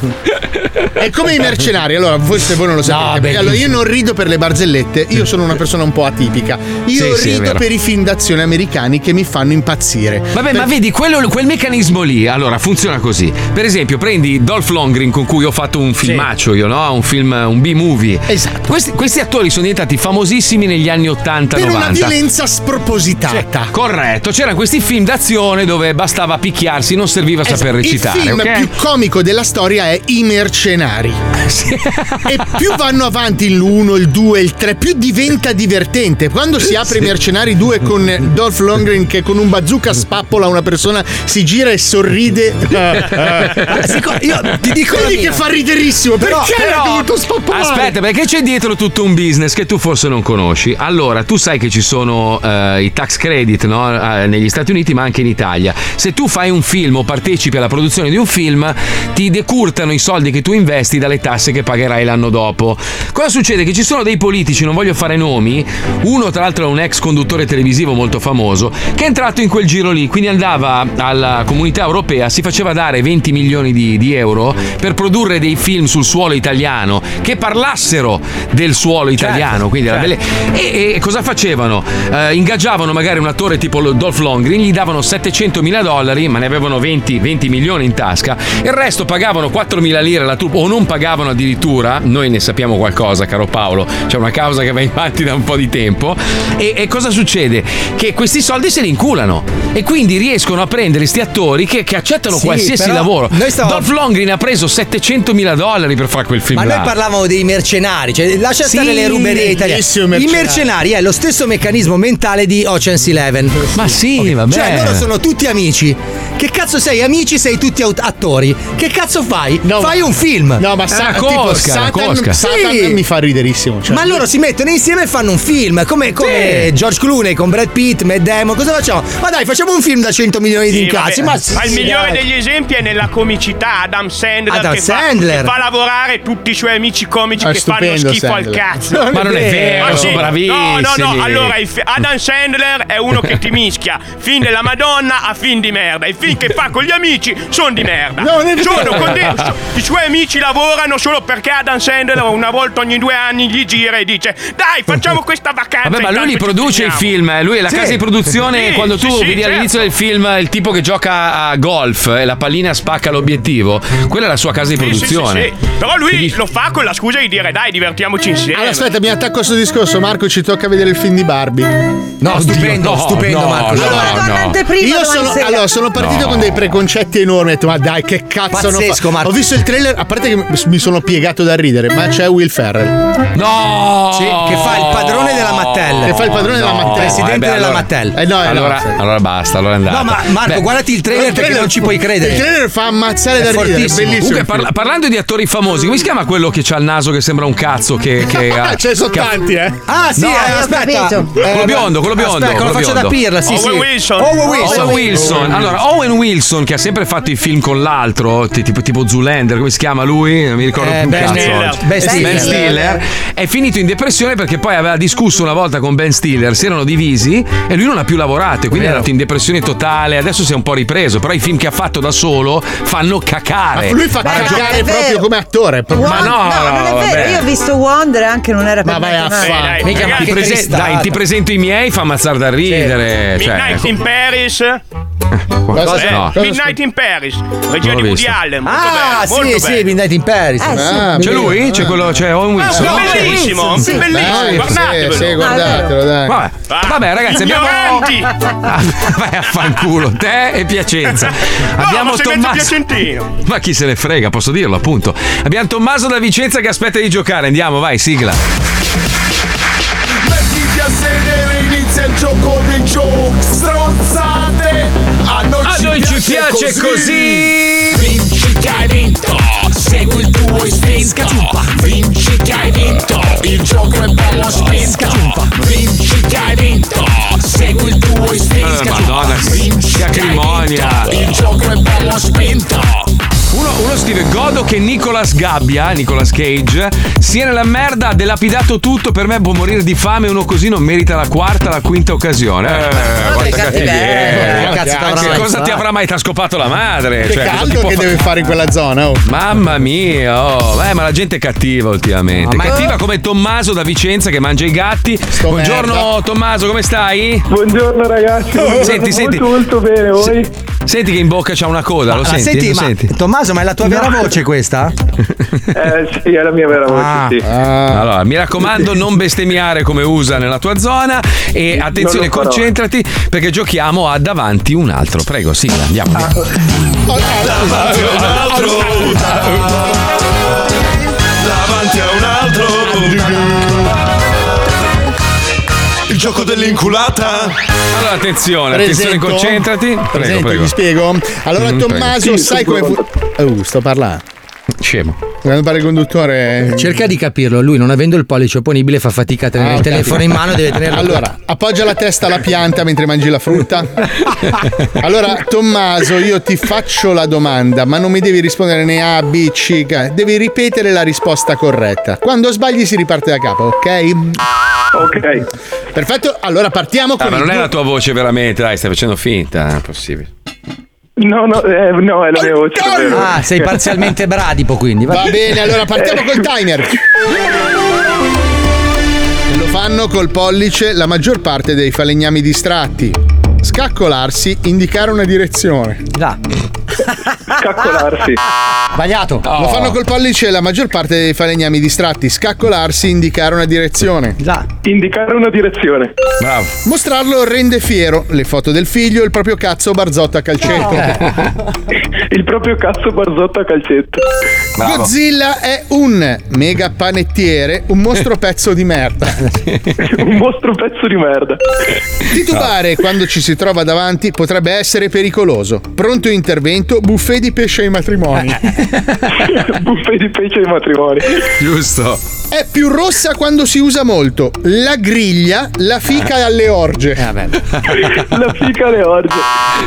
È come i mercenari. Allora, forse voi non lo sapete. bellissimo. allora, io non rido per le barzellette, io sono una persona un po' atipica. Io Sì, sì, è rido vero. per i film d'azione americani che mi fanno impazzire. Vabbè, ma vedi, quello- quel meccanismo lì, allora, funziona così. Per esempio, prendi Dolph Lundgren con cui ho fatto un filmaccio io, no? Un film, un B-movie. Esatto. Questi, questi attori sono diventati famosissimi negli anni 80-90. Per una violenza spropositata. Corretto, c'erano questi film d'azione dove bastava picchiarsi, non serviva saper recitare. Il film ok? più comico della storia è I mercenari. [laughs] e più vanno avanti l'1, il 2, il 3, più diventa divertente. Quando si apre i mercenari 2 con Dolph Lundgren che con un bazooka spappola una persona, si gira e sorride. [laughs] io ti dico Vedi che fa riderissimo. Però- Perché però- dovuto spappolare? Aspetta, perché c'è dietro tutto un business che tu forse non conosci. Allora, tu sai che ci sono eh, i tax credit no? Eh, negli Stati Uniti, ma anche in Italia. Se tu fai un film o partecipi alla produzione di un film, ti decurtano i soldi che tu investi dalle tasse che pagherai l'anno dopo. Cosa succede? Che ci sono dei politici, non voglio fare nomi, uno tra l'altro è un ex conduttore televisivo molto famoso, che è entrato in quel giro lì, quindi andava alla comunità europea, si faceva dare 20 milioni di, di euro per produrre dei film sul suolo italiano che parlassero del suolo italiano. quindi era certo. belle- e, e cosa facevano? Eh, ingaggiavano magari un attore tipo lo- Dolph Lundgren, gli davano 700 mila dollari, ma ne avevano 20, 20 milioni in tasca, il resto pagavano 4 mila lire la troupe o non pagavano addirittura. Noi ne sappiamo qualcosa, caro Paolo. C'è una causa che va avanti da un po' di tempo. E, e cosa succede? Che questi soldi se li inculano e quindi riescono a prendere questi attori che, che accettano Sì, qualsiasi lavoro. stavamo- Dolph Lundgren ha preso 700 mila dollari per fare quel film. Ma là. noi parlavamo dei mercenari, cioè lascia Sì, stare le ruberie italiane. I mercenari. mercenari è lo stesso meccanismo mentale di Ocean's Eleven. Ma sì, Ok. vabbè. Cioè, loro sono tutti amici. Che cazzo sei? Amici, sei tutti attori. Che cazzo fai? fai un film. No, ma sa- tipo, cosca, Satan, cosca. Satan Sì. mi fa riderissimo. cioè. Ma loro si mettono insieme e fanno un film come, come Sì. George Clooney con Brad Pitt, Matt Damon. Cosa facciamo? Ma dai, facciamo un film da 100 milioni di Sì, incassi. vabbè. Ma, sì, Ma il sì, migliore dai. degli esempi è nella comicità Adam Sandler, Adam che, fa- Sandler. che fa lavorare tutti i suoi amici comici È che fanno schifo Sandler. al cazzo. Ma non è vero, Ma sono No, no, bravissimi. No. Allora, il fi- Adam Sandler è uno che ti mischia film della Madonna a film di merda. I film che fa con gli amici sono di merda. Non è vero. Sono con dei- so- I suoi amici lavorano solo perché Adam Sandler una volta ogni due anni gli gira e dice dai facciamo [laughs] questa vacanza. Vabbè, ma lui li produce i finiamo." film, eh. lui è la Sì. casa di produzione. Sì, quando sì, tu sì, vedi certo. all'inizio del film il tipo che gioca a golf e la pallina spacca l'obiettivo, quella è la sua casa di Sì, sì, produzione. sì, sì. Però lui lo fa con la scusa di dire dai divertiamoci insieme. Allora, aspetta, mi attacco a sto discorso. Marco, ci tocca vedere il film di Barbie. No, stupendo, no, stupendo, no, Marco. no, Allora, anteprima Io sono, allora, sono partito No. con dei preconcetti enormi. Ho detto, ma dai, che cazzo hanno Pazzesco? Marco. Ho visto il trailer, a parte che mi sono piegato da ridere, ma c'è Will Ferrell. No! Sì, che fa il padrone della Mattel. Che fa il padrone della Mattel. Presidente eh beh, della allora- Mattel. Eh, no, eh, no, allora, sì. allora basta, allora è andata. No, ma Marco, Beh, guardati il trailer perché non ci puoi credere. Il trailer fa ammazzare È da ridere, bellissimo. Comunque, il parla- parlando di attori famosi, come si chiama quello che ha il naso che sembra un cazzo? Che, che [laughs] ha- Ce ne sono tanti, eh. Ah, sì, No, eh, ho aspetta. capito. Quello biondo, quello biondo. Aspetta, quello faccia da pirla, sì, sì. Owen Wilson. Owen Wilson. Owen Wilson. Allora, Owen Wilson, che ha sempre fatto i film con l'altro, ti- tipo, tipo Zoolander, come si chiama lui? Non mi ricordo Eh, più Ben cazzo. Stiller. Ben Stiller. Ben Stiller è finito in depressione perché poi aveva discusso una volta con Ben Stiller, si erano divisi e lui non ha più lavorato e quindi è andato in depressione totale. Adesso si è un po' ripreso, però i film che ha fatto da solo fanno cacare. Ma lui fa Beh, vero. proprio come attore. proprio- Ma no, no, non è no, vero. vabbè. Io ho visto Wonder anche non era per Ma vai a fare. Mica, ma Ti prese- dai, ti presento i miei, fa ammazzare da ridere. Cioè, Midnight in Paris. Cosa- Eh, no, cosa- Midnight in Paris. Regia di Woody. Allen. Ah, bello, sì, sì, bello. Midnight in Paris. Eh, sì. Ah, C'è lui? C'è quello, c'è Owen Ah, Wilson. è no? bellissimo, Sì. bellissimo, Sì, guardatevelo. sì, guardatelo, dai. Vabbè, vabbè, ragazzi, abbiamo. Ignoranti! [laughs] Ah, Vai a fanculo, te e Piacenza. [laughs] Abbiamo no, ma Tommaso. piacentino. [laughs] Ma chi se ne frega, posso dirlo, appunto. Abbiamo Tommaso da Vicenza che aspetta di giocare. Andiamo, vai, sigla. Sedere, inizia il gioco dei giochi Stronzate. A noi, A noi ci piace così. Vinci che hai vinto. Segui il tuo istinto. Vinci che hai vinto. Il gioco è bello spinto Vinci che hai vinto. Segui il tuo istinto. Eh, Madonna, Vinci che hai vinto, Il gioco è bello spinto Uno, uno scrive: Godo che Nicolas Gabbia, Nicolas Cage, sia nella merda, ha delapidato tutto. Per me può morire di fame. Uno così non merita la quarta, la quinta occasione. Eh, guarda cattiveria. cattiveria. Cazzo t'avrà Che mai cosa fatto? ti avrà mai? Ti ha scopato la madre. Che Cioè, cosa caldo che fa- deve fare in quella zona. oh. Mamma mia, oh. Eh, ma la gente è cattiva ultimamente. Ma- Cattiva come Tommaso da Vicenza che mangia i gatti. Buongiorno merda. Tommaso, come stai? Buongiorno ragazzi, buongiorno, Senti, molto, senti. molto bene, voi? Senti che in bocca c'ha una coda, lo Ah, senti? senti, Lo ma senti? Tommaso, ma è la tua vera voce questa? [laughs] Eh sì, è la mia vera voce, Ah. sì. Allora, mi raccomando, non bestemmiare come usa nella tua zona e attenzione, concentrati perché giochiamo a davanti un altro. Prego, sì, andiamo. Ah. Davanti a un altro Davanti a un altro Il gioco dell'inculata Allora, attenzione, attenzione, Presento. concentrati. Prego, Presento, prego. vi spiego. Allora, Mm, Tommaso, prego. sai Sì, come fu. Uh, sto parlando. Scemo. Quando parla il conduttore. Cerca di capirlo, lui non avendo il pollice opponibile fa fatica a tenere Ah, il ok. telefono in mano, deve tenerlo. Allora, appoggia la testa alla pianta mentre mangi la frutta. [laughs] Allora, Tommaso, io ti faccio la domanda, ma non mi devi rispondere né A, B, C. Devi ripetere la risposta corretta. Quando sbagli si riparte da capo, ok? Ok. Perfetto, allora partiamo Ah, con ma il non è la tua voce veramente, dai, stai facendo finta, è possibile. No, no, eh, no, è la mia voce. Ah, sei parzialmente bradipo quindi. Va bene, allora partiamo col timer. Lo fanno col pollice la maggior parte dei falegnami distratti. Scaccolarsi, indicare una direzione. Là. Scaccolarsi. Sbagliato. Lo fanno col pollice la maggior parte dei falegnami distratti. Scaccolarsi, indicare una direzione. Là. Indicare una direzione. Bravo. Mostrarlo rende fiero. Le foto del figlio, il proprio cazzo barzotto a calcetto. [laughs] Il proprio cazzo barzotto a calcetto. Bravo. Godzilla è un mega panettiere, un mostro pezzo di merda. [laughs] Un mostro pezzo di merda. Titubare quando ci si trova davanti potrebbe essere pericoloso. Pronto intervento, buffet di pesce ai matrimoni. [laughs] Buffet di pesce ai matrimoni. Giusto. È più rossa quando si usa molto. La griglia, la fica alle orge. [laughs] La fica alle orge.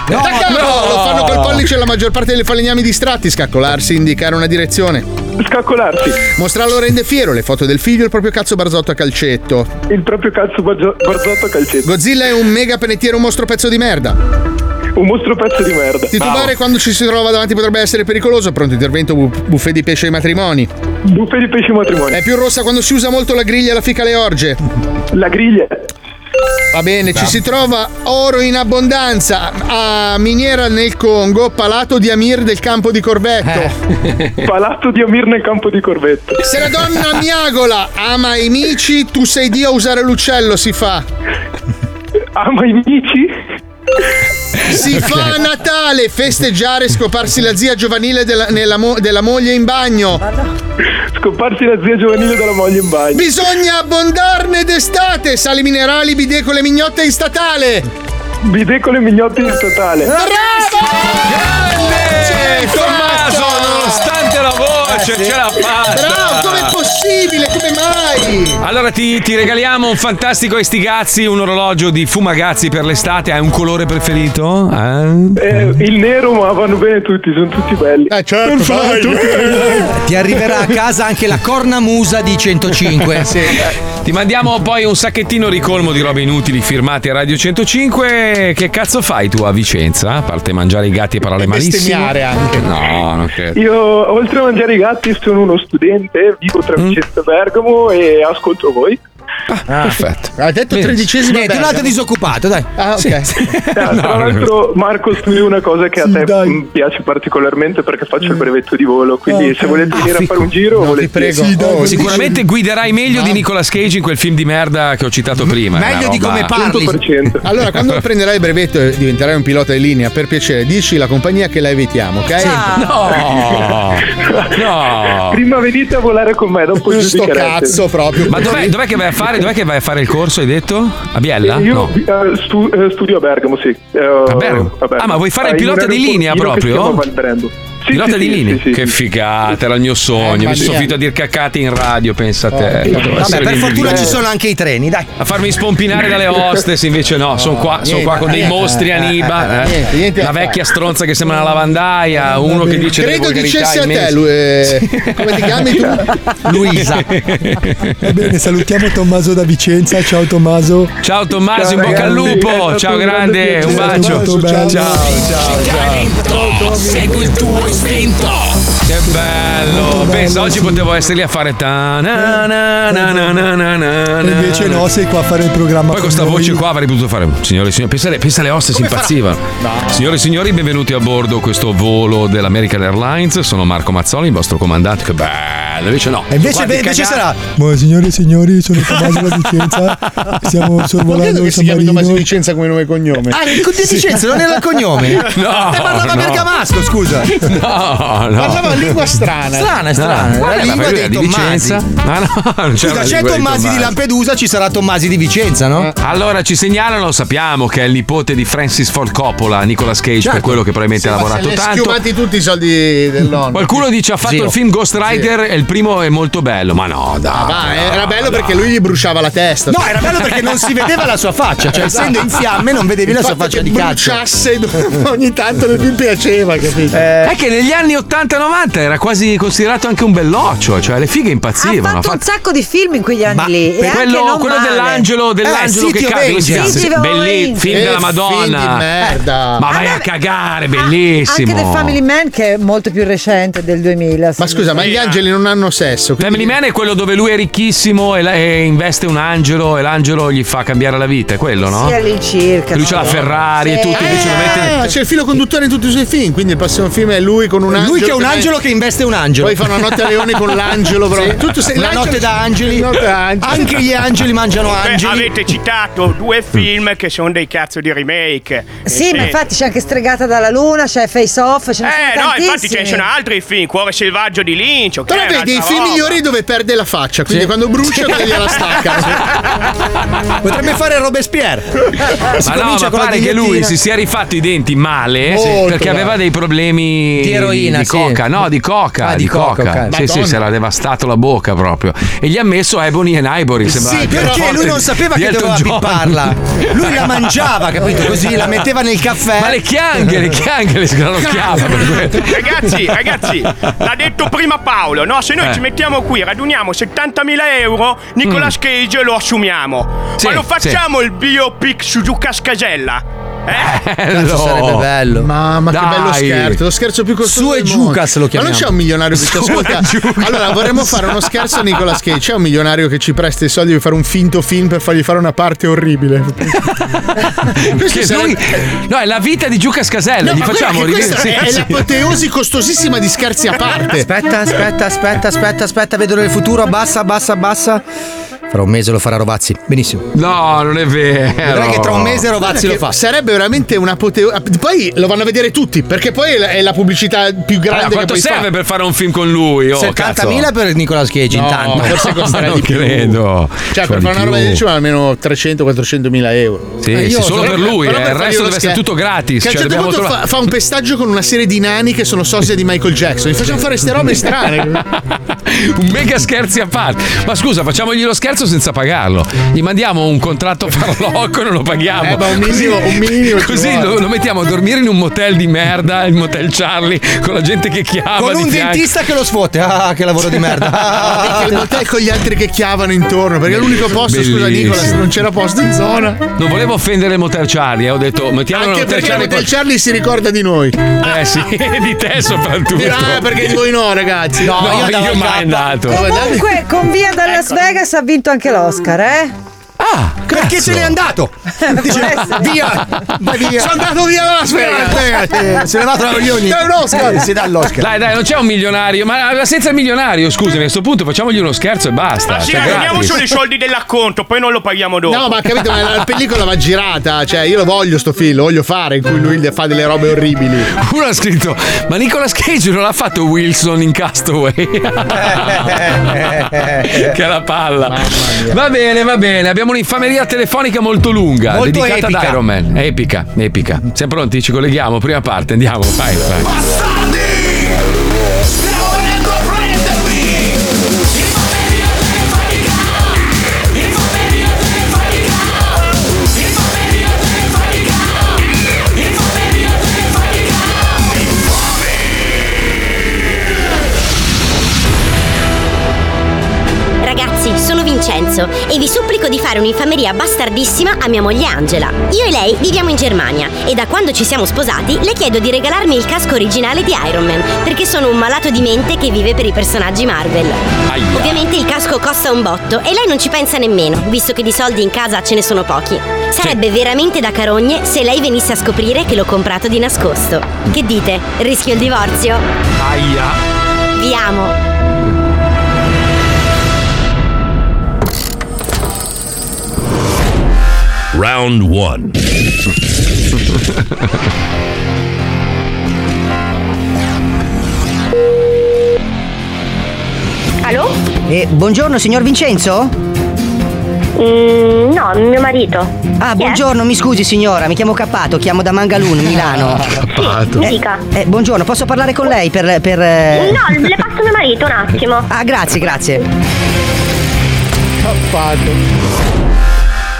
No, Lo fanno col pollice la maggior parte delle falegnami distratti. Scaccolarsi, indicare una direzione. Scaccolarsi. Mostrarlo rende fiero. Le foto del figlio, il proprio cazzo barzotto a calcetto. Il proprio cazzo barzotto a calcetto. Godzilla è un mega penettiere, un mostro pezzo di merda. [laughs] Un mostro pezzo di merda. Titubare quando ci si trova davanti potrebbe essere pericoloso. Pronto intervento, bu- buffet di pesce ai matrimoni. Buffet di pesce ai matrimoni. È più rossa quando si usa molto la griglia e la fica alle orge. La griglia. Va bene, ci si trova oro in abbondanza a miniera nel Congo, palato di Amir del campo di Corvetto. [laughs] [laughs] Palato di Amir nel campo di Corvetto. Se la donna miagola ama i mici, tu sei Dio a usare l'uccello, si fa. Ama i mici? Si fa a Natale festeggiare, scoparsi la zia giovanile della, nella mo- della moglie in bagno. Scoparsi la zia giovanile della moglie in bagno. Bisogna abbondarne d'estate, sali minerali, bidet con le mignotte in statale. Bidet con le mignotte in statale. Grande! Tommaso, nonostante la voce, ce l'ha fatta! Bravo, com'è possibile? Come mai? Allora ti, ti regaliamo un fantastico Estigazzi, un orologio di Fumagazzi per l'estate. Hai un colore preferito? Eh? il nero, ma vanno bene tutti, sono tutti belli. Eh, certo, Ti arriverà a casa anche la cornamusa di 105. [laughs] Ti mandiamo poi un sacchettino ricolmo di robe inutili firmate a Radio 105. Che cazzo fai tu a Vicenza? A parte mangiare i gatti e parole malissime. bestemmiare anche. No, non credo. Io, oltre a mangiare i gatti, sono uno studente, vivo tra Vicenza e Bergamo e ascolto voi. Perfetto. Ha detto Bene. tredicesima Niente, un altro Bergamo. disoccupato, dai. Ah, ok. Sì. [laughs] tra l'altro, Marco, studi una cosa che a te mm, piace particolarmente perché faccio il brevetto di volo. Quindi, se volete venire a fare un giro, volete... Oh, sicuramente guiderai meglio di Nicolas Cage in quel film di merda che ho citato prima. È una roba- Allora, quando [laughs] prenderai il brevetto e diventerai un pilota di linea, per piacere, dici la compagnia che la evitiamo, ok? No, [laughs] no. Prima venite a volare con me, dopo Sto cazzo proprio. Ma dov'è, dov'è che vai a fare? Dov'è che vai a fare il corso? Hai detto? A Biella? Io No. eh, stu- eh, studio a Bergamo, sì. Eh, A Bergamo? Ah, ma vuoi fare il un pilota di linea proprio? Valbrando. Sì, Pilota sì, di sì, sì, che figata, era il mio sogno. Eh, Mi sono finito a dire caccate in radio, pensa a te. Vabbè, per fortuna ci sono anche i treni, dai. A farmi spompinare dalle [laughs] hostess, invece no, sono qua, sono qua con dei mostri a Niba. Eh, eh. niente, niente La vecchia stronza che sembra una lavandaia, uno che dice Credo dicesse a te, lui, eh, come ti chiami tu? [laughs] Luisa. Va bene, salutiamo Tommaso da Vicenza. Ciao Tommaso. Ciao Tommaso, in bocca al lupo. Ciao grande, un bacio. Ciao, ciao, ciao. Segui il tuo istinto. Che bello! Pensa, oggi potevo essere lì a fare ta na na na na na na na E invece no, sei qua a fare il programma. Poi con sta voce qua avrei potuto fare. Signore e signori, pensa, alle- pensa alle osse si impazzivano. Signore e signori, benvenuti a bordo questo volo dell'American Airlines. Sono Marco Mazzoli, il vostro comandante. Che bello! Invece no. E invece, di invece sarà. Buon signore e signori, sono Tommaso da Vicenza. [laughs] Stiamo sorvolando il che si San chiami Tommaso. Vicenza come nome e cognome. Ah, il di Vicenza non era il cognome? [laughs] No, Eh, parlava no. bergamasco, scusa. [laughs] No, no. Parlava una lingua strana. Strana, strana. No, la eh, lingua ma dei di Tommasi. Vicenza. Ah, no, non c'era Scusa, c'è Tommasi di. Lampedusa, ci sarà Tommasi di Vicenza, no? Allora ci segnalano, sappiamo che è il nipote di Francis Ford Coppola, Nicolas Cage, per quello che probabilmente ha lavorato tanto. schiumati tutti i soldi del nonno. Qualcuno dice ha fatto Zio. il film Ghost Rider e il primo è molto bello, ma no, dai. Ah, era bello perché lui gli bruciava la testa. No, era bello perché non si vedeva la sua faccia, cioè essendo in fiamme non vedevi la sua faccia di cazzo. bruciasse [laughs] ogni tanto nel film piaceva, capito? È che negli anni 80-90 era quasi considerato anche un belloccio, cioè le fighe Ha impazzivano. fatto un sacco di film in quegli anni lì. E anche quello, non quello male. dell'angelo, dell'angelo Eh, che cade, come si chiama? Angels. City of Belli- Angels. film della film Madonna. merda. Ma vai a cagare, bellissimo. Anche The Family Man che è molto più recente del 2000. Ma scusa, ma gli angeli non hanno sesso. quindi- Family Man è quello dove lui è ricchissimo e, la- e investe un angelo e l'angelo gli fa cambiare la vita, è quello, no? Sì, all'incirca. Lui c'ha la Ferrari e tutto, invece lo mette Ah, c'è il filo conduttore in tutti i suoi film. Quindi il prossimo film è lui con un angelo. Lui che è un angelo che investe un angelo. Poi fa una notte a leoni con l'angelo. Però. Sì. Tutto La l'angelo- notte da angeli. Notte angeli. Anche gli angeli mangiano Beh, angeli. avete citato due film che sono dei cazzo di remake. Sì, ma Eh, infatti c'è anche Stregata dalla Luna, c'è Face Off, ce ne Eh sono no, infatti tantissimi. ce ne sono altri film, Cuore selvaggio di Lynch, ok? Però vedi, i un'altra film roba. migliori dove perde la faccia. Quindi quando brucia, quelli gliela stacca. [laughs] Potrebbe fare Robespierre. Si Ma no, comincia ma con la pare che lui si sia rifatto i denti male Molto perché male. aveva dei problemi Di eroina, di sì. coca, no, di coca, Ah, di di coca, coca. Sì, sì, si era devastato la bocca proprio. E gli ha messo Ebony and Ivory, sembra Sì, perché lui non sapeva che doveva pipparla. Lui la mangiava, capito? Così la metteva nel caffè. Ma le chianghe, le chianghe le sgranocchiava. Ragazzi, ragazzi, l'ha detto prima Paolo, no? Se noi Eh. ci mettiamo qui, raduniamo 70.000 euro, Nicolas Cage lo assumiamo. Mm. Sì, Ma lo facciamo il biopic su Giù Cascasella? Cazzo, sarebbe bello. Mamma che Dai. bello scherzo, lo scherzo più costoso Su e Giucas lo chiamiamo. Ma non c'è un milionario che ci [laughs] ascolta. Giucas. Allora, vorremmo fare uno scherzo a Nicolas Cage. C'è un milionario che ci presta i soldi per fare un finto film per fargli fare una parte orribile. [laughs] Questo Che sarebbe- noi- no, è la vita di Giuca Scasella. No, Gli facciamo che questa ridere- è, sì, è sì. l'apoteosi costosissima di scherzi a parte. Aspetta, aspetta, aspetta, aspetta, aspetta, vedo nel futuro. Abbassa, abbassa, abbassa. Fra un mese lo farà Rovazzi. Benissimo. No, non è vero. Vedrai che tra un mese Rovazzi lo fa. che Sarebbe veramente un'apoteosi. Poi lo vanno a vedere tutti, perché poi è la, pubblicità più grande Allora, che quanto puoi serve fare. per fare un film con lui? Oh, 70.000 cazzo. per Nicolas Cage No, intanto. [laughs] forse costerà non di più. credo. Cioè, Ci per fare una roba di ci vuole almeno 300-400 mila euro. Sì, Eh, sì, solo per lui, eh, per il resto deve essere tutto gratis, Che a un cioè, certo punto fa, fa un pestaggio con una serie di nani che sono sosia di Michael Jackson. Gli facciamo fare ste robe strane. [laughs] un mega scherzi a parte. Ma scusa, facciamogli lo scherzo senza pagarlo. Gli mandiamo un contratto farlocco e non lo paghiamo. Eh, ma un minimo- Così- un minimo Così lo, lo mettiamo a dormire in un motel di merda, il motel Charlie, con la gente che chiama. Con un fianco. dentista che lo sfotte. Ah, che lavoro di merda. [laughs] Ah, il motel con gli altri che chiavano intorno. Perché è l'unico posto, scusa Bellissimo. Nicolas, non c'era posto in zona. Non volevo offendere il motel Charlie, eh, ho detto mettiamolo Anche perché il motel Charlie si ricorda di noi. Eh sì, [laughs] di te soprattutto. Ah, perché di voi no, ragazzi. No, io, andavo a mai andato. Comunque, con Via da Las Vegas ha vinto anche l'Oscar, eh? Ah, Perché se n'è andato? [laughs] Dice, via, vai via. Sono andato via dalla Vegas. Se n'è andato da coglioni. Dai un Oscar. Si dà l'Oscar. Dai, dai, non c'è un milionario, ma senza il milionario, scusami, a questo punto facciamogli uno scherzo e basta. Ma sì, cioè, teniamo solo i soldi dell'acconto, poi non lo paghiamo dopo. No, ma capito, ma la pellicola va girata. Cioè, io lo voglio sto film, lo voglio fare in cui lui fa delle robe orribili. Uno ha scritto, ma Nicolas Cage non l'ha fatto Wilson in Castaway. [laughs] che la palla. Va bene, va bene. Abbiamo un'infameria telefonica molto lunga, Molto dedicata epica. ad Iron Man. Epica, epica. Siamo pronti? Ci colleghiamo? Prima parte, andiamo, vai, vai. Supplico di fare un'infameria bastardissima a mia moglie Angela. Io e lei viviamo in Germania e da quando ci siamo sposati le chiedo di regalarmi il casco originale di Iron Man perché sono un malato di mente che vive per i personaggi Marvel. Aia. Ovviamente il casco costa un botto e lei non ci pensa nemmeno, visto che di soldi in casa ce ne sono pochi. Sarebbe veramente da carogne se lei venisse a scoprire che l'ho comprato di nascosto. Che dite? Rischio il divorzio? Aia. Vi amo. Round 1. Allo? Eh, buongiorno, signor Vincenzo? Mm, no, mio marito. Ah, Chi è? buongiorno, mi scusi signora, mi chiamo Cappato, chiamo da Mangalun, Milano. Sì, mi dica. Eh, buongiorno, posso parlare con lei per... per eh, No, le passo mio marito un attimo. Ah, grazie, grazie.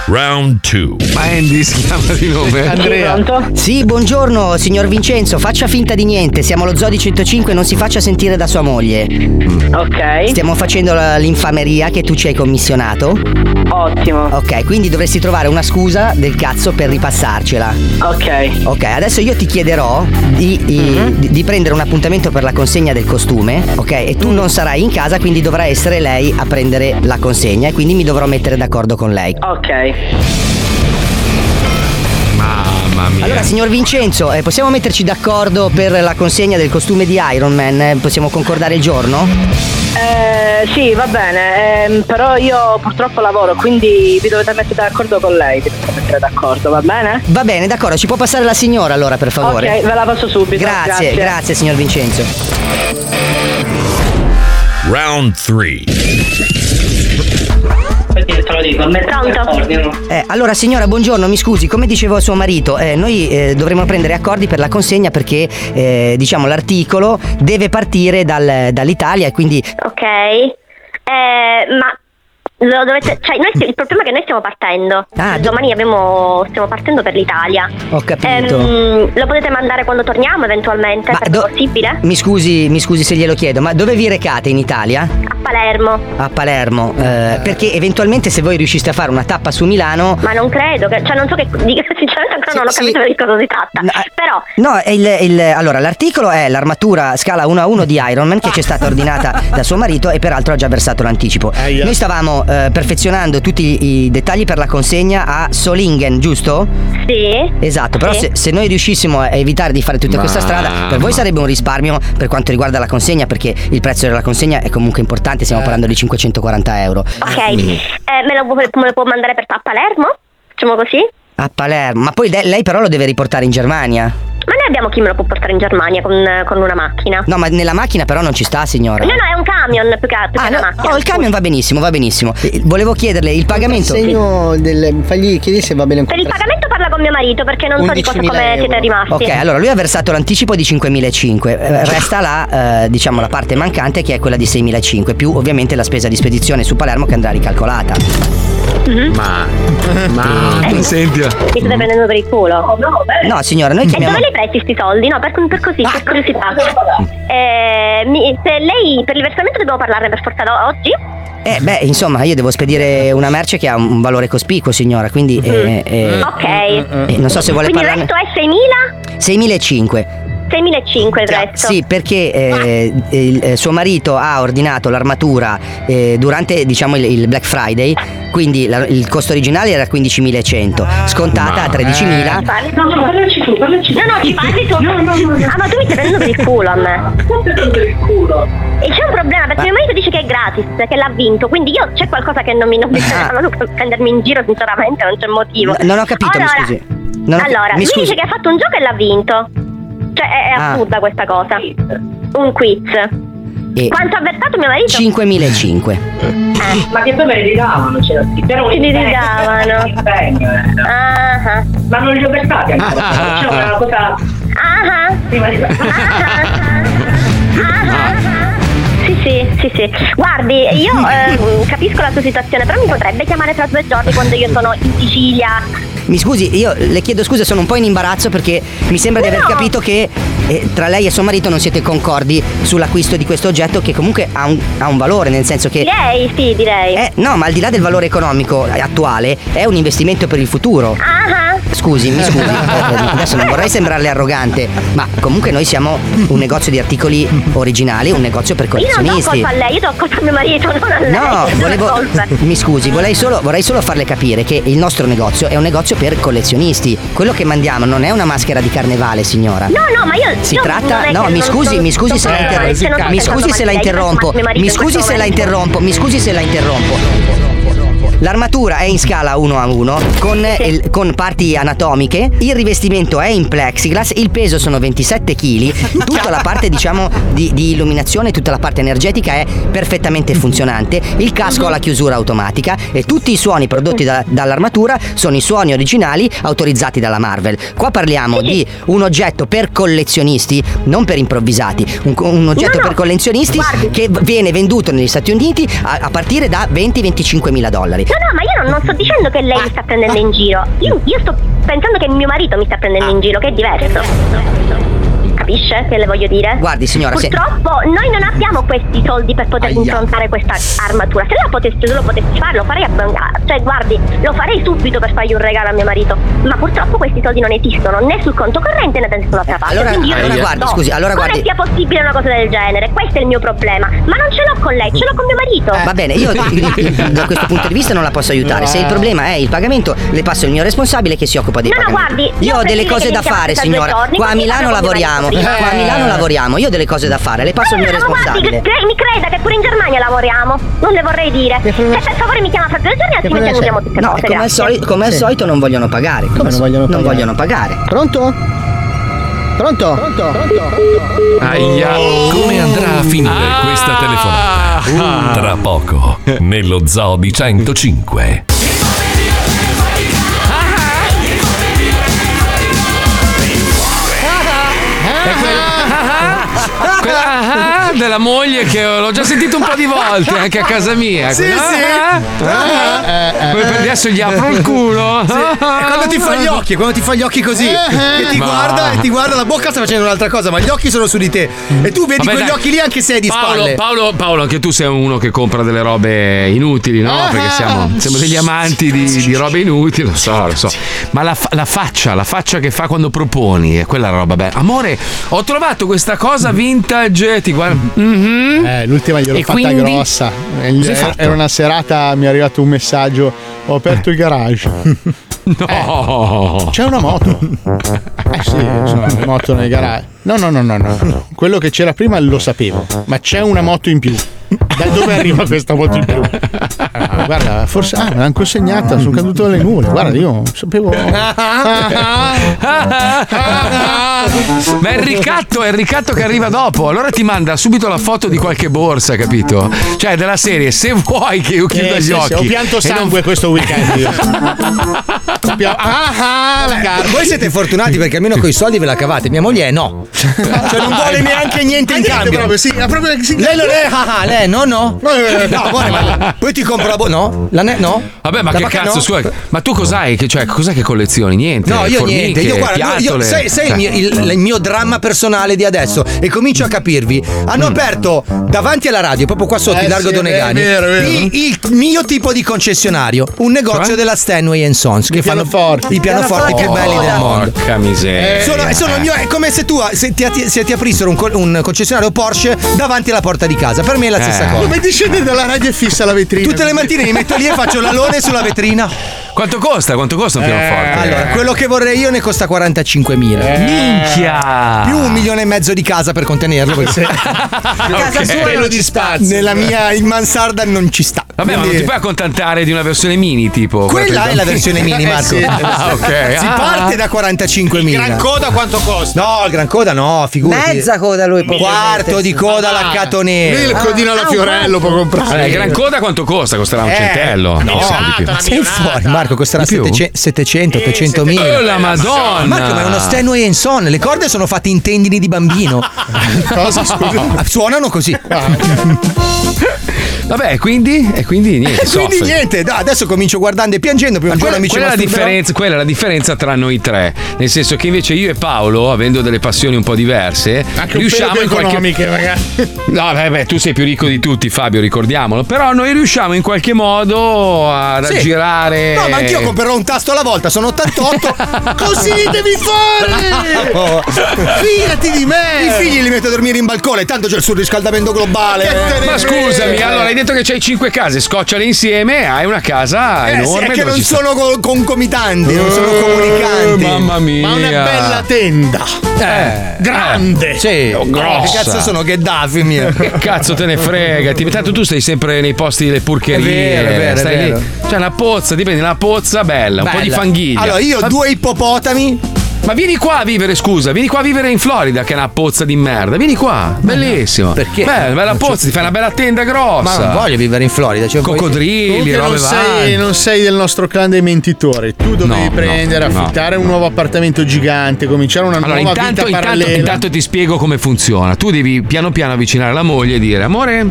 Round 2. Ma Andy si chiama di nome? Sì, buongiorno, signor Vincenzo, faccia finta di niente, siamo allo Zodi 105 non si faccia sentire da sua moglie. Ok. Stiamo facendo la- l'infameria che tu ci hai commissionato. Ottimo. Ok, quindi dovresti trovare una scusa del cazzo per ripassarcela. Ok. Ok, adesso io ti chiederò di, di- di- di prendere un appuntamento per la consegna del costume, ok? E tu non sarai in casa, quindi dovrà essere lei a prendere la consegna e quindi mi dovrò mettere d'accordo con lei. Ok. Mamma mia. Allora, signor Vincenzo, eh, possiamo metterci d'accordo per la consegna del costume di Iron Man? Eh, Possiamo concordare il giorno? Eh, sì, va bene, ehm, però io purtroppo lavoro, quindi vi dovete mettere d'accordo con lei, vi dovete mettere d'accordo, va bene? Va bene, d'accordo, ci può passare la signora allora, per favore? Ok, ve la passo subito. Grazie, grazie. grazie, signor Vincenzo. Round 3. Eh, allora signora, buongiorno, mi scusi, come dicevo a suo marito, eh, noi eh, dovremmo prendere accordi per la consegna perché eh, diciamo l'articolo deve partire dal- dall'Italia e quindi... Ok. Eh, ma dovete, cioè, noi il problema è che noi stiamo partendo. Ah, Domani abbiamo, stiamo partendo per l'Italia. Ho capito. Ehm, lo potete mandare quando torniamo eventualmente? Ma se do- è possibile? Mi scusi, mi scusi se glielo chiedo, ma dove vi recate in Italia? A Palermo. A Palermo, eh, perché eventualmente se voi riusciste a fare una tappa su Milano... Ma non credo, che, cioè non so che. [laughs] Sinceramente ancora non ho sì. capito di cosa si tratta. Però No, è il- il- allora l'articolo è l'armatura scala 1 a 1 di Iron Man che ci è stata ordinata [laughs] da suo marito e peraltro ha già versato l'anticipo. Noi stavamo eh, perfezionando tutti i dettagli per la consegna a Solingen, giusto? Sì. Esatto, però Sì. se, se noi riuscissimo a evitare di fare tutta questa strada, per voi sarebbe un risparmio per quanto riguarda la consegna, perché il prezzo della consegna è comunque importante, stiamo parlando di 540 euro. Ok, eh, me, lo, me lo può mandare per a Palermo? Facciamo così? A Palermo, ma poi de- lei però lo deve riportare in Germania. Ma noi abbiamo chi me lo può portare in Germania con, con una macchina. No, ma nella macchina però non ci sta, signora. No, no, è un camion più che, più che una macchina. Oh, il camion va benissimo, va benissimo. Eh, Volevo chiederle il pagamento. segno del. Fagli chiedi se va bene un Per il pagamento parla con mio marito perché non so di cosa 11.000 come siete euro. rimasti. Ok, allora lui ha versato l'anticipo di 5.500, eh, resta la, eh, diciamo, la parte mancante che è quella di 6.500, più ovviamente la spesa di spedizione su Palermo che andrà ricalcolata. Ma. [laughs] Ma. Eh. Senti. Mi state prendendo per il culo? No, signora, noi E chiamiamo... dove li presti sti soldi? No, per, per così, per curiosità. Eh, mi- se lei per il versamento dobbiamo parlarne per forza oggi? Eh, beh, insomma, io devo spedire una merce che ha un valore cospicuo, signora, quindi... eh, eh, Ok. eh, non so se vuole Quindi il resto è 6.000? 6.500. 6.500 il resto. Sì, perché eh, il, eh, suo marito ha ordinato l'armatura eh, durante diciamo il, il Black Friday, quindi la- il costo originale era 15.100, scontata a 13.000. Parli- No, no, parlaci tu, parlaci tu. No, no, ci parli tu. Ah, ma tu mi stai prendendo per il culo a me. Non prendendo per il culo. E c'è un problema perché mio marito dice che è gratis, che l'ha vinto, quindi io c'è qualcosa che non mi, non mi sta non prendermi in giro, sinceramente, non c'è motivo. Ah. No, non ho capito, mi Allora, scusi. Non ho- allora, mi lui scusi. dice che ha fatto un gioco e l'ha vinto. Cioè, è, è Ah. assurda questa cosa. Un quiz. E Quanto ha versato mio marito? 5.500. Eh. Ma che dove li davano? Ce l'ho Però li rigavano. Ah, ah. Ma non li ho versati ancora. C'è una cosa. Ah, ah. Prima di Sì, sì, sì, sì. Guardi, io eh, capisco la sua situazione, però mi potrebbe chiamare tra due giorni quando io sono in Sicilia. Mi scusi, io le chiedo scusa, sono un po' in imbarazzo perché mi sembra di aver No. capito che eh, tra lei e suo marito non siete concordi sull'acquisto di questo oggetto che comunque ha un, ha un valore, nel senso che... Direi, sì, direi. Eh, no, ma al di là del valore economico eh, attuale, è un investimento per il futuro. Ah, ah. Scusi, mi scusi, eh, [laughs] adesso non vorrei sembrarle arrogante, ma comunque noi siamo un negozio di articoli originali, un negozio per Io non do collezionisti. colpa a lei, io do colpa a mio marito, non a lei. No, Non ho volevo. [laughs] Mi scusi, vorrei solo, vorrei solo farle capire che il nostro negozio è un negozio per collezionisti. Quello che mandiamo non è una maschera di carnevale, signora. No, no, ma io. Si io tratta. No, mi scusi, mi scusi se la interrompo. Mi scusi se la interrompo. Mi scusi se la interrompo. Mi scusi se la interrompo. L'armatura è in scala 1 a 1 con, il- con parti anatomiche, il rivestimento è in plexiglass, il peso sono 27 kg, tutta la parte diciamo di, di illuminazione, tutta la parte energetica è perfettamente funzionante, il casco ha la chiusura automatica e tutti i suoni prodotti da- dall'armatura sono i suoni originali autorizzati dalla Marvel. Qua parliamo di un oggetto per collezionisti, non per improvvisati, un, un oggetto No, no, per collezionisti che v- viene venduto negli Stati Uniti a, a partire da 20-25 mila dollari. No, no, ma io non, non sto dicendo che lei mi sta prendendo in giro. Io, io sto pensando che mio marito mi sta prendendo in giro, che è diverso. Capisce che le voglio dire? Guardi, signora, se- Purtroppo noi non abbiamo questi soldi per poter improntare questa armatura. Se la potessi, se lo potessi fare, lo farei a Cioè, guardi, lo farei subito per fargli un regalo a mio marito. Ma purtroppo questi soldi non esistono né sul conto corrente né da nessun'altra parte. Allora- Quindi io allora non guardi, so scusi, allora come guardi- sia possibile una cosa del genere. Questo è il mio problema. Ma non ce l'ho con lei, ce l'ho con mio marito. Va bene, io [laughs] da questo punto di vista non la posso aiutare. Se il problema è il pagamento, le passo il mio responsabile che si occupa dei No, no, pagamenti. guardi, io ho delle cose da fare, signora. giorni, Qua a Milano lavoriamo. Prima. Qua a Milano lavoriamo. Io ho delle cose da fare, le passo il mio no, guardi, responsabile. cre- mi creda che pure in Germania lavoriamo. Non le vorrei dire. Se per favore mi chiama fra due giorni, altrimenti annunciamo tutte No, cose. come al, solito, come al Sì. solito non vogliono pagare. Come non vogliono Non pagare? vogliono pagare. Pronto? Pronto? Pronto? Aia. Come andrà a finire questa telefonata? Tra poco, nello Zoo di 105. Della moglie che l'ho già sentito un po' di volte anche a casa mia. Sì, Quello- sì. Ah, ah, ah. Poi per adesso gli apro il culo. Sì. E quando ti fa gli occhi, quando ti fa gli occhi così, che ti Ma- guarda e ti guarda la bocca sta facendo un'altra cosa, ma gli occhi sono su di te. E tu vedi Vabbè, quegli dai. occhi lì anche se è di Paolo, spalle. Paolo, Paolo, anche tu sei uno che compra delle robe inutili, no? Ah. Perché siamo, siamo degli amanti di, di robe inutili, lo so, lo so. Ma la, la faccia, la faccia che fa quando proponi, è quella roba bella. Amore, ho trovato questa cosa vintage, ti guarda. Mhm. Eh, l'ultima gliel'ho E fatta quindi? grossa. Hai fatto? Era una serata, mi è arrivato un messaggio. Ho aperto il garage. [laughs] No! C'è una moto. Eh sì, insomma, una moto nel garage. No, no, no, no, no. Quello che c'era prima lo sapevo, ma c'è una moto in più. Da dove arriva questa moto in più? Ah, guarda, forse. Ah, me l'hanno consegnata, sono caduto dalle nuvole. Guarda, io non sapevo. [laughs] Ma è il ricatto, è il ricatto che arriva dopo. Allora ti manda subito la foto di qualche borsa, capito? Cioè, della serie, se vuoi che io chiuda Eh, gli sì, occhi. sì, ho pianto e non- sangue questo weekend. Io. [laughs] Ah, ah, carta. Voi siete fortunati perché almeno con i soldi ve la cavate. Mia moglie è no. [laughs] Cioè non vuole neanche niente in cambio. proprio, sì, ha proprio- sì. Lei non è ah, ah, lei no no. eh, No, amore, ma poi ti compro la bo- no? La ne- no? Vabbè, ma La che cazzo, no? scusa, ma tu cos'hai? Che, cioè, cos'è che collezioni? Niente. No, io Formiche, niente, io guarda, io- io, piattole. sai, sai il, Cioè. mio, il- il mio dramma personale di adesso e comincio a capirvi. Hanno aperto davanti alla radio, proprio qua sotto, Eh in Largo sì, è Donegani, vero, è vero. Il, il mio tipo di concessionario, un negozio Cioè? della Stanway Sons che fanno i pianoforti più belli del mondo. Porca miseria. Sono, sono il mio- è come se tu se ti, se ti aprissero un, co- un concessionario Porsche davanti alla porta di casa. Per me è la stessa Eh. cosa. Come ti scende dalla radio e fissa la vetrina? Tutte le mattine mi metto lì e faccio l'alone sulla vetrina. Quanto costa? Quanto costa un Eh, pianoforte? Allora, quello che vorrei io ne costa 45.000. Minchia! Più un milione e mezzo di casa per contenerlo. perché [laughs] Casa sua non ci sta. Nella mia in mansarda non ci sta. Vabbè, ma non Quindi- ti puoi accontentare di una versione mini, tipo. Quella è la versione mini, [laughs] Marco. Eh, sì. Ah, ok. Si Ah. parte da 45.000. Gran coda quanto costa? No, il gran coda no, figurati. Mezza coda lui può Quarto di coda laccato Lui nero. il codino alla Ah, Fiorello può comprare. Eh, gran coda quanto costa? Costerà un Eh, centello. No, di più. Sei fuori, Marco, costerà Di più? 700, 700 800 mila. Oh, la Madonna! Marco, ma è uno Stanway Son. Le corde sono fatte in tendini di bambino. [laughs] Cosa, scusa? Ah, Suonano così. Vabbè, quindi? E quindi niente. E quindi soffri. niente, no, adesso comincio guardando e piangendo. Prima Quella, mi ci quella è la masturberò. differenza, quella è la differenza tra noi tre. Nel senso che invece io e Paolo, avendo delle passioni un po' diverse, Anche un riusciamo in qualche economiche, magari. No, beh, beh, tu sei più ricco di tutti, Fabio, ricordiamolo. Però noi riusciamo in qualche modo a Sì. raggirare. No, ma anch'io comprerò un tasto alla volta, sono 88. [laughs] Così devi fare! [laughs] Oh. Fidati di me! I figli li metto a dormire in balcone, tanto c'è il surriscaldamento globale. Ma scusami, allora hai detto che c'hai cinque case, scocciale insieme hai una casa Eh, sì, enorme. è che non sta- sono co- concomitanti, non sono comunicanti. Eh, mamma mia. Ma una bella tenda. Eh, Grande. Sì, grossa. Che cazzo sono Gheddafi mio? Che cazzo te ne frega? Tanto tu stai sempre nei posti delle purcherie. È vero, è vero, è vero. lì. C'è una pozza, dipende, una pozza bella, un po' di fanghiglia. Allora, io due ippopotami. Ma vieni qua a vivere, scusa, vieni qua a vivere in Florida, che è una pozza di merda. Vieni qua, bellissimo. Perché? Beh, bella pozza, ti fai una bella tenda grossa. Ma non voglio vivere in Florida. Cioè Coccodrilli, robe non sei, non sei del nostro clan dei mentitori. Tu dovevi No, prendere, no, affittare un nuovo appartamento gigante, cominciare una Allora, nuova intanto, vita intanto, parallela. intanto ti spiego come funziona. Tu devi piano piano avvicinare la moglie e dire: Amore,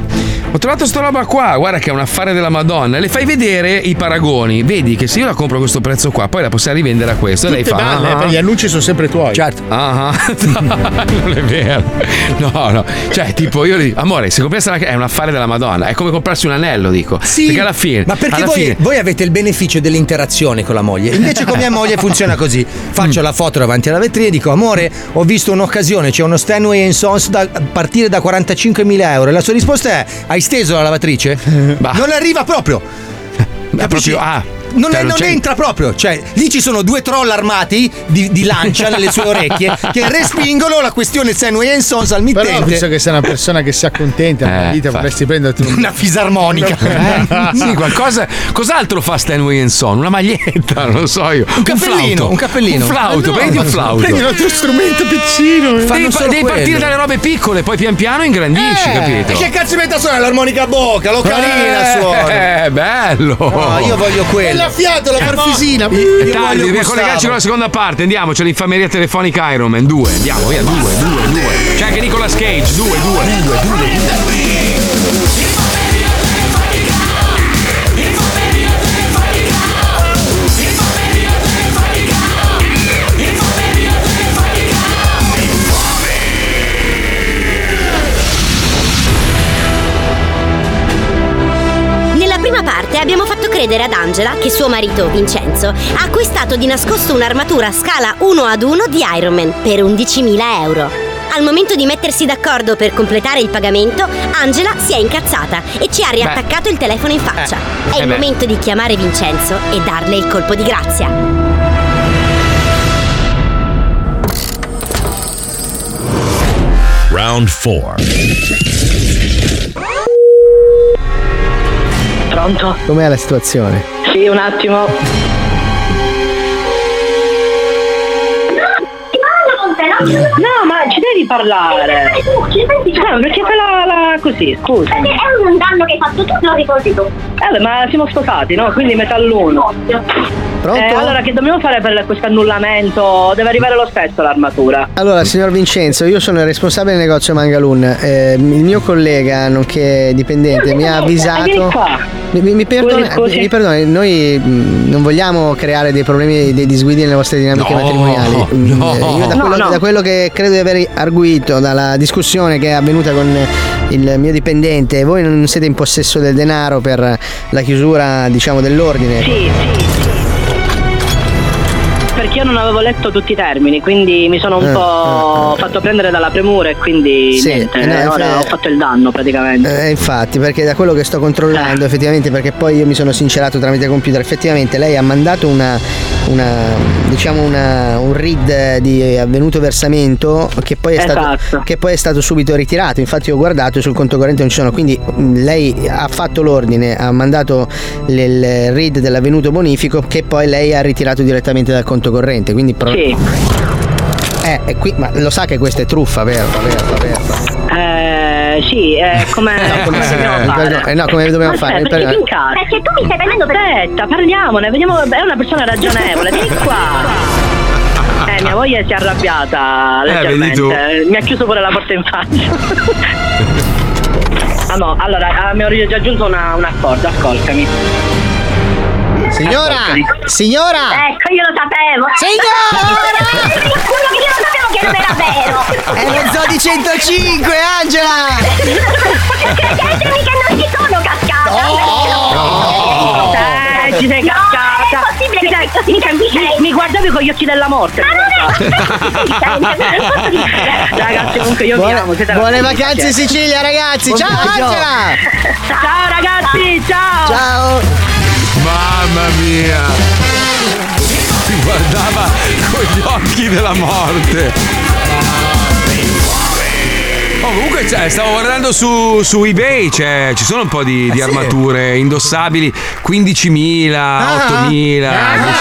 ho trovato sta roba qua, guarda che è un affare della Madonna. Le fai vedere i paragoni. Vedi che se io la compro a questo prezzo qua, poi la possiamo rivendere a questo. E lei Tutte fa. balle, "Ah, eh, gli annunci sono sempre tuoi. Certo. Ah, ah. [laughs] non è vero. No, no. Cioè, tipo, io le dico, amore, se comprassi una è un affare della Madonna. È come comprarsi un anello, dico. Sì, Perché alla fine. ma perché voi, fine- voi avete il beneficio dell'interazione con la moglie? Invece con mia moglie funziona così: faccio la foto davanti alla vetrina e dico: Amore, ho visto un'occasione, c'è uno Stanway Sons da partire da 45.000 euro. E la sua risposta è: Hai steso la lavatrice? Non arriva proprio. Capisci? proprio, ah, Non, cioè, è- non entra proprio, cioè lì ci sono due troll armati di, di lancia nelle sue orecchie [laughs] che respingono la questione Stanway Sons al Però mittente. visto che sei una persona che si accontenta Eh, vita, fa- potresti prenderti un... Una fisarmonica. Eh, [laughs] sì, qualcosa. Cos'altro fa Stanway Son? Una maglietta, non lo so io. Un cappellino, un cappellino. Un flauto, Ma no, prendi un flauto. Prendi un altro strumento piccino. Fanno Devi, solo devi partire dalle robe piccole, poi pian piano ingrandisci, Eh, capito? E che cazzo mette a suonare l'armonica a bocca? Lo carina suona. Eh, bello. No, io voglio quello. Innaffiato la farfisina. Dai, dobbiamo collegarci con la seconda parte. Andiamo, c'è l'infameria telefonica Iron Man 2. Andiamo, via, 2, 2, 2. C'è anche Nicolas Cage, 2, 2, 2, 2. Credere ad Angela che suo marito Vincenzo ha acquistato di nascosto un'armatura a scala 1 ad 1 di Iron Man per 11.000 euro. Al momento di mettersi d'accordo per completare il pagamento, Angela si è incazzata e ci ha riattaccato il telefono in faccia. È eh il beh. momento di chiamare Vincenzo e darle il colpo di grazia. Round 4. Pronto? Com'è la situazione? Sì, un attimo. No, ma ci devi parlare. No, perché quella la così, scusa. Perché è un danno che hai fatto tu, lo ricordi tu. Eh, ma siamo sposati, no? Quindi metà l'uno. Pronto? Eh, allora, che dobbiamo fare per questo annullamento? Deve arrivare lo stesso l'armatura. Allora, signor Vincenzo, io sono il responsabile del negozio Mangalun. Eh, il mio collega, nonché dipendente, mi ha Eh, vieni avvisato. qua. Mi, mi- scusi. mi perdoni, noi mh, non vogliamo creare dei problemi, dei disguidi nelle vostre dinamiche No, matrimoniali. Mm, no. eh, Io da No, quello, no. da quello che credo di aver arguito dalla discussione che è avvenuta con il mio dipendente, voi non siete in possesso del denaro per la chiusura, diciamo, dell'ordine. Sì, sì, io non avevo letto tutti i termini, quindi mi sono un Eh, po' fatto prendere dalla premura e quindi Sì, niente, eh, no, ora eh, ho fatto il danno praticamente. Eh, infatti, perché da quello che sto controllando, effettivamente, perché poi io mi sono sincerato tramite computer, effettivamente lei ha mandato una, una diciamo una, un read di avvenuto versamento che poi, è Esatto. stato, che poi è stato subito ritirato. Infatti, ho guardato e sul conto corrente non ci sono. Quindi mh, lei ha fatto l'ordine, ha mandato il read dell'avvenuto bonifico che poi lei ha ritirato direttamente dal conto corrente. Quindi pro- Sì. Eh, qui, ma lo sa che questa è truffa, vero? vero, vero. Eh, sì, eh, [laughs] come, come Eh, dobbiamo fare? perdo- eh, no, come dobbiamo Aspetta, fare? Perché Per-? Perché tu mi stai prendendo per... Aspetta, parliamone, vediamo, è una persona [laughs] ragionevole, vieni qua. Eh, mia moglie si è arrabbiata leggermente. Mi ha chiuso pure la porta in faccia. [laughs] Ah no, allora ah, mi ho già aggiunto una, un accordo, ascoltami. Signora! Signora! Ecco, io lo sapevo. Signora! Che non era vero. [laughs] È lo zoo di 105, Angela! Credetemi che non ci sono cascata. Oh! Eh, ci sei No, cascata. non è possibile che mi, mi guardavi con gli occhi della morte. Ma non è Ragazzi, comunque io vi Buone, amo. siete buone vacanze in. Sicilia, ragazzi! Buon Ciao. Angela! Ciao ragazzi, ciao. Ciao! Mamma mia! Guardava con gli occhi della morte. Oh, comunque cioè, stavo guardando su, su eBay, c'è- ci sono un po' di, di sì? armature indossabili, 15.000, 8.000. dice-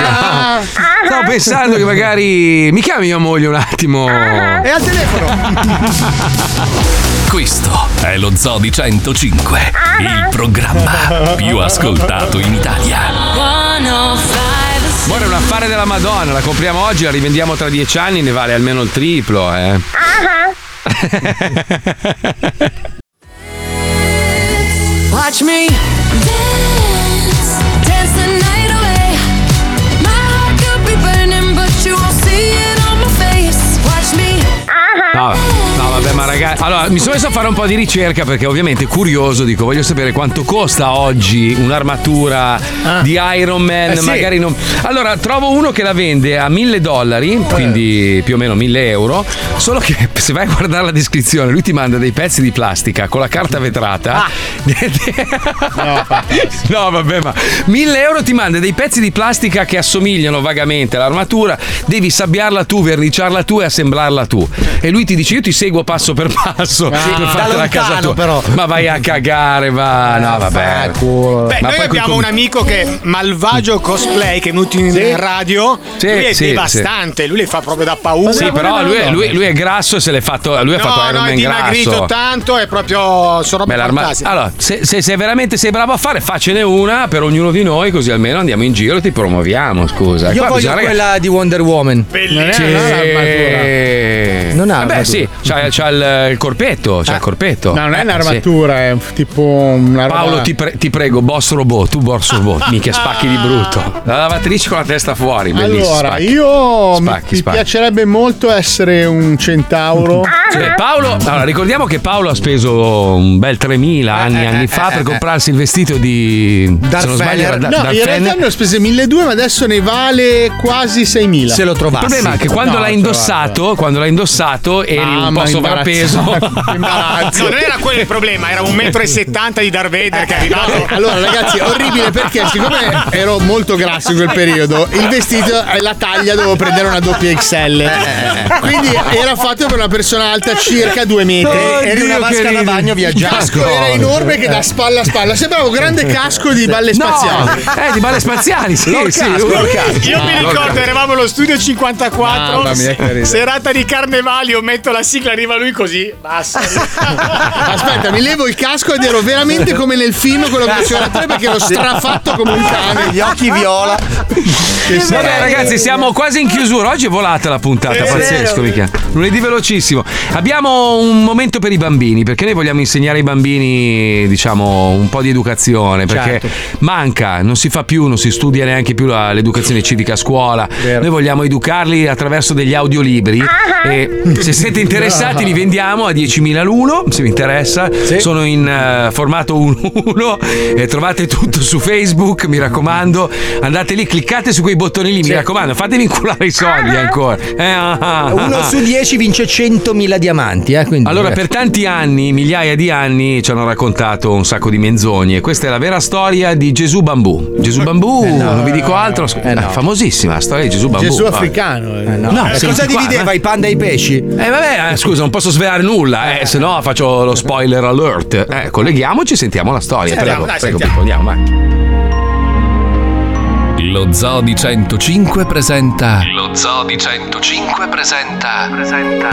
Ah. Stavo pensando che magari mi chiami mia moglie un attimo. E al telefono! Questo è lo Zoo di 105, il programma più ascoltato in Italia. Buona, è un affare della Madonna, la compriamo oggi, la rivendiamo tra dieci anni, ne vale almeno il triplo, eh. Watch me dance, dance the night away. My heart could be burning, but you won't see it on my face. Watch me. No, vabbè, ma ragazzi. Allora, mi sono messo a fare un po' di ricerca perché ovviamente curioso, dico, voglio sapere quanto costa oggi un'armatura di Iron Man. Eh sì. Magari non. Allora, trovo uno che la vende a 1000 dollari, quindi più o meno 1000 euro. Solo che [laughs] se vai a guardare la descrizione, lui ti manda dei pezzi di plastica con la carta vetrata. [laughs] no, vabbè, ma 1000 euro ti manda dei pezzi di plastica che assomigliano vagamente all'armatura. Devi sabbiarla tu, verniciarla tu e assemblarla tu. E lui ti dice: Io ti seguo passo per passo. Ah. per fartela a casa tua. però. Ma vai a cagare, va. No, vabbè. Beh, Ma noi poi abbiamo qui- un amico che è Malvagio Cosplay che è venuto in Sì. radio. Sì, lui è sì, devastante, lui le fa proprio da paura. Sì, però lui, è- lui- lui è grasso e se l'è fatto. Lui ha no, fatto Iron no, è Man dimagrito grasso. tanto, è proprio sono Beh, l'arma-. Allora, se, se- se veramente sei bravo a fare, faccene una per ognuno di noi, così almeno andiamo in giro e ti promuoviamo. Scusa. Io Qua voglio bisogna- quella di Wonder Woman. Sì. Non ha Beh, armatura. sì, c'ha, c'ha il, il corpetto. C'ha il corpetto. No, non è Eh, un'armatura, è tipo una roba. Paolo, ti, pre- ti prego, boss robot, tu boss robot, [laughs] mica spacchi di brutto. La lavatrice con la testa fuori, bellissimo. Allora, spacchi. io mi- Spacchi, mi spacchi. piacerebbe molto essere un centauro. [laughs] Cioè, Paolo, allora, ricordiamo che Paolo ha speso un bel 3.000 anni, anni fa per comprarsi il vestito di se non sbaglio era da- no, in Darth realtà Vader. ne ho spese 1200, ma adesso ne vale quasi 6000. Se lo Il problema è che quando No, l'hai indossato, quando l'hai indossato eri un Mamma, po' sovrappeso. No, non era quello il problema, era un metro e settanta di Darth Vader che è arrivato. Allora, ragazzi, è orribile perché siccome ero molto grasso in quel periodo, il vestito e la taglia dovevo prendere una doppia XL. Quindi era fatto per una persona alta circa due metri. Eri una vasca da bagno Il viaggiante. casco era enorme che da spalla a spalla. Sembrava un grande casco di balle No, spaziali. eh, di balle spaziali, sì, Lord sì, casco, Lord casco. Io mi No, ricordo, Lord- eravamo allo studio 54, Mamma mia, serata di carnevali, io metto la sigla, arriva lui così, basta. [laughs] Aspetta, mi levo il casco ed ero veramente come nel film quello che faceva tre perché ero strafatto come un cane. Gli occhi viola. Vabbè, ragazzi, siamo quasi in chiusura. Oggi è volata la puntata, È pazzesco, vero. mica. Lunedì velocissimo. Abbiamo un momento per i bambini, perché noi vogliamo insegnare ai bambini, diciamo, un po' di educazione. Perché Certo. manca, non si fa più, non si studia neanche più la- l'educazione civica a scuola. Noi vogliamo educarli attraverso degli audiolibri. E se siete interessati, [laughs] li vendiamo a 10.000 l'uno. Se vi interessa, sono in eh, formato 1-1 [laughs] e trovate tutto su Facebook. Mi raccomando, andate lì, cliccate su quei bottoni lì. Mi raccomando, fatevi inculare i soldi ancora. Eh, ah, ah, Uno ah. su dieci vince 100.000 diamanti. Eh, quindi, Allora, per tanti anni, migliaia di anni, ci hanno raccontato un sacco di menzogne. Questa è la vera storia di Gesù Bambù. Gesù Bambù, non vi dico altro, sc- è famosissima la storia di Gesù Bambù. Gesù africano. eh. No, Eh, senti cosa qua, divideva ma- i panda e i pesci? Eh vabbè, eh, scusa, non posso svelare nulla, eh, se no faccio lo spoiler alert. Eh, colleghiamoci e sentiamo la storia. Sentiamo, prego, dai, prego, sentiamo. Andiamo, vai. Lo Zoo di 105 presenta. Lo Zoo di 105 presenta.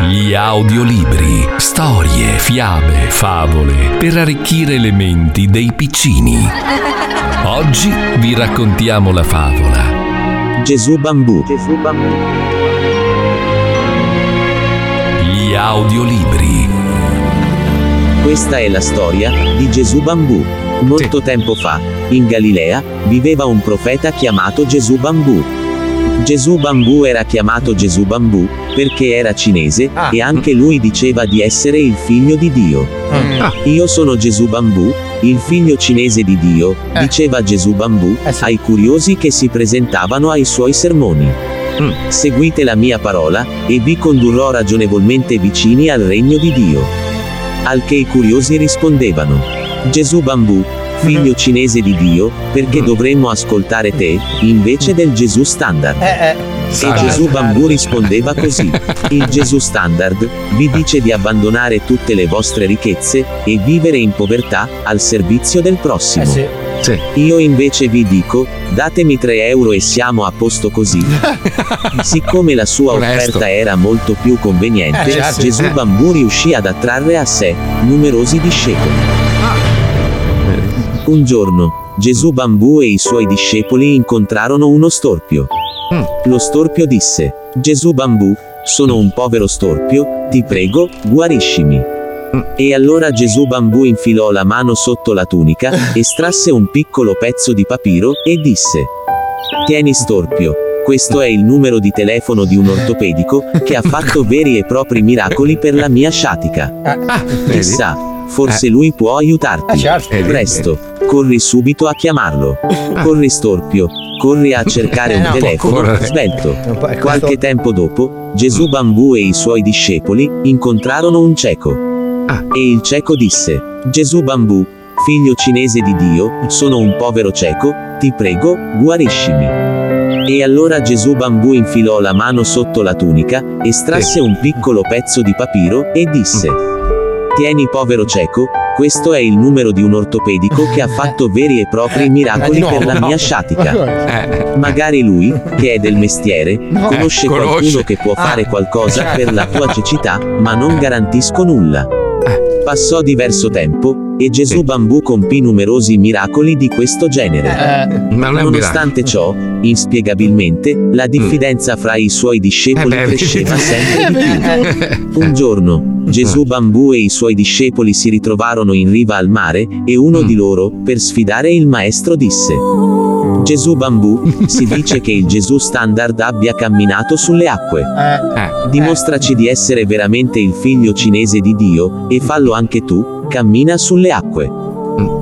Gli audiolibri. Storie, fiabe, favole per arricchire le menti dei piccini. Oggi vi raccontiamo la favola. Gesù Bambù. Gli audiolibri. Questa è la storia di Gesù Bambù. Molto tempo fa, in Galilea, viveva un profeta chiamato Gesù Bambù. Gesù Bambù era chiamato Gesù Bambù perché era cinese e anche lui diceva di essere il figlio di Dio. Io sono Gesù Bambù, il figlio cinese di Dio, diceva Gesù Bambù ai curiosi che si presentavano ai suoi sermoni. Seguite la mia parola, e vi condurrò ragionevolmente vicini al regno di Dio. Al che i curiosi rispondevano: Gesù Bambù, figlio cinese di Dio, perché dovremmo ascoltare te, invece del Gesù standard. E Gesù Bambù rispondeva così: [laughs] Il Gesù standard vi dice di abbandonare tutte le vostre ricchezze e vivere in povertà al servizio del prossimo. Io invece vi dico, datemi 3 euro e siamo a posto così. [laughs] Siccome la sua Onesto. offerta era molto più conveniente, Eh, certo. Gesù Eh. Bambù riuscì ad attrarre a sé numerosi discepoli. Un giorno, Gesù Bambù e i suoi discepoli incontrarono uno storpio. Lo storpio disse, Gesù Bambù, sono un povero storpio, ti prego, guariscimi. E allora Gesù Bambù infilò la mano sotto la tunica, [laughs] estrasse un piccolo pezzo di papiro, e disse, Tieni storpio. Questo è il numero di telefono di un ortopedico, che ha fatto [laughs] veri e propri miracoli per la mia sciatica. Chissà, forse lui può aiutarti. Presto, corri subito a chiamarlo. Corri storpio, corri a cercare Eh, un telefono, svelto. Qualche tempo dopo, Gesù Bambù e i suoi discepoli incontrarono un cieco. E il cieco disse, Gesù Bambù, figlio cinese di Dio, sono un povero cieco, ti prego, guariscimi. E allora Gesù Bambù infilò la mano sotto la tunica, estrasse un piccolo pezzo di papiro, e disse, Tieni povero cieco, questo è il numero di un ortopedico che ha fatto veri e propri miracoli di nuovo, per la no. mia sciatica. Eh. Magari lui, che è del mestiere, conosce Eh, qualcuno conosce. che può Ah, fare qualcosa certo. per la tua cecità, ma non garantisco nulla. Passò diverso tempo, e Gesù Bambù compì numerosi miracoli di questo genere. Eh, Nonostante ciò, inspiegabilmente, la diffidenza fra i suoi discepoli Eh beh, cresceva [laughs] sempre di più. Eh, Un giorno, Gesù Bambù e i suoi discepoli si ritrovarono in riva al mare, e uno di loro, per sfidare il maestro, disse: Gesù Bambù, si dice che il Gesù standard abbia camminato sulle acque. Dimostraci di essere veramente il figlio cinese di Dio, e fallo anche tu, cammina sulle acque.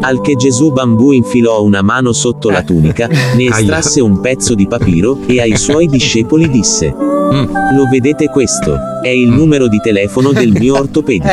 Al che Gesù Bambù infilò una mano sotto la tunica, ne [laughs] estrasse un pezzo di papiro, e ai suoi discepoli disse: Lo vedete questo? È il numero di telefono del mio [laughs] ortopedico.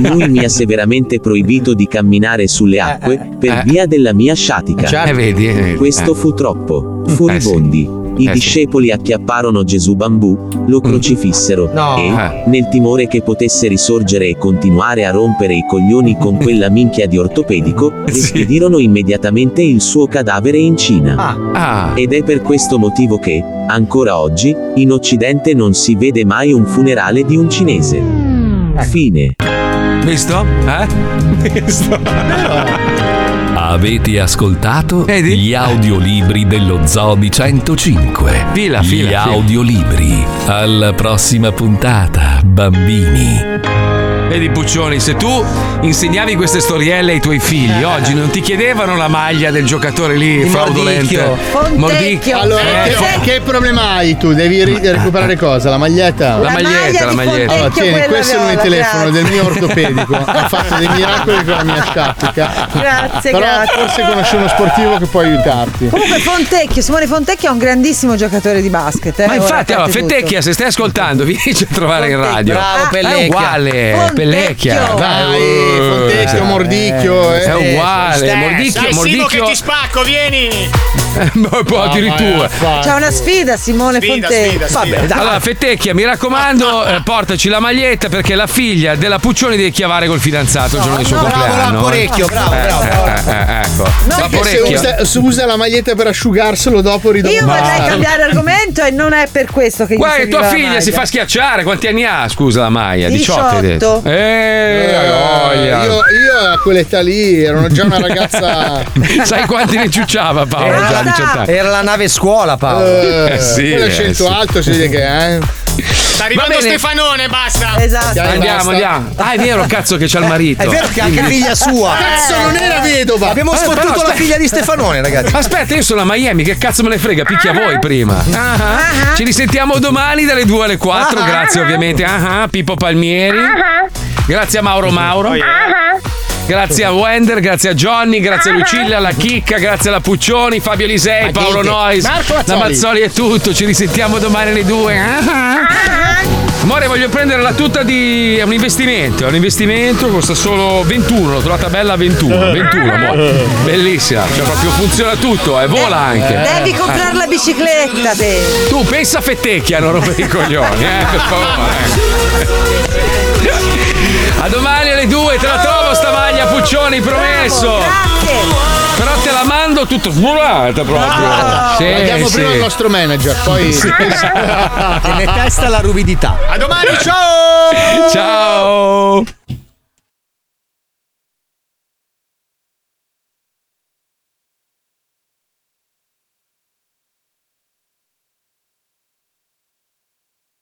Lui mi ha severamente proibito di camminare sulle acque, per via della mia sciatica. Eh, vedi, eh, vedi. Questo Eh. fu troppo. Furibondi. I Eh, sì. discepoli acchiapparono Gesù Bambù, lo crocifissero No. e, Eh. nel timore che potesse risorgere e continuare a rompere i coglioni con quella minchia di ortopedico, [laughs] rispedirono immediatamente il suo cadavere in Cina. Ah. Ed è per questo motivo che, ancora oggi, in Occidente non si vede mai un funerale di un cinese. Fine. Visto? Eh? [laughs] Visto? Avete ascoltato gli audiolibri dello Zoo di 105. Fila, fila, Gli fila. audiolibri. Alla prossima puntata, bambini. Vedi Puccioni, se tu insegnavi queste storielle ai tuoi figli, oggi non ti chiedevano la maglia del giocatore lì Il fraudolente. Mordicchio. Mordicchio. Allora, Eh, che, che problema hai tu? Devi ri- recuperare cosa? La maglietta? La La maglietta, la maglietta. Allora, Fontecchio, tieni, questo è il mio viola, telefono grazie. del mio ortopedico. ha [laughs] fatto dei miracoli con la mia sciatica. Grazie, Però grazie. forse conosci uno sportivo che può aiutarti. Comunque Fontecchio, Simone Fontecchio è un grandissimo giocatore di basket. eh, Ma infatti, allora. Fettecchia, se stai ascoltando, vienici a trovare in radio. bravo, È Pellecchia. uguale, Fontecchio. Pellecchia. Dai, Eh, Fontecchio, Mordicchio. È eh. uguale, Dai, Mordicchio, Simo che Mordicchio. ti spacco, vieni! Ma poi addirittura. C'è una sfida, Simone Fontecchio. Vabbè, dai. Allora, Fettecchia, mi raccomando, [laughs] eh, portaci la maglietta perché la figlia della Puccioni deve chiavare col fidanzato il giorno del suo no, bravo, compleanno. Vaporecchio, eh. bravo, Eh, bravo, eh, eh, ecco. Perché se usa, se usa la maglietta per asciugarselo dopo ridono Io vorrei cambiare argomento e non è per questo che Guarda tua figlia si fa schiacciare. Quanti anni ha? Scusa la Maia. 18 hai detto. 18. Eh, voglia. io, io a quell'età lì ero già una [laughs] ragazza. Sai quanti ne ciucciava Paolo? Già a 18 anni. Era la nave scuola, Paolo. Eh, Eh, sì, quello è eh, scelto sì. alto, si vede che eh. Sta arrivando. Stefanone, basta! Esatto. Dai, Andiamo, basta. andiamo. Ah, è vero, cazzo, che c'ha il marito. È vero che è anche figlia sua. Cazzo, non era vedova. Abbiamo Eh, sfottuto però, la aspetta. figlia di Stefanone, ragazzi. Aspetta, io sono a Miami, che cazzo me ne frega? Picchia voi prima. Ah, Ci risentiamo domani dalle 2 alle 4. Ah. Grazie ovviamente a Pippo Palmieri. Grazie a Mauro Mauro. Grazie a Wender, grazie a Johnny, grazie a Lucilla, alla Chicca, grazie alla Puccioni, Fabio Lisei, Paolo? Nois, Marco la Mazzoli. È tutto. Ci risentiamo domani alle 2. Amore, voglio prendere la tuta di. È un investimento, è un investimento, costa solo 21, l'ho trovata bella a 21. 21, amore. Bellissima, cioè proprio funziona tutto, e vola anche. Devi comprare la bicicletta, te. Tu pensa a fettecchia, non rompere i coglioni, eh, per favore. A domani alle 2, te la trovo sta maglia Puccioni, promesso. Però te la mando tutto sburata proprio. Sì, Andiamo sì. prima al nostro manager, poi. Te [laughs] ne testa la ruvidità. A domani, [laughs] ciao! Ciao.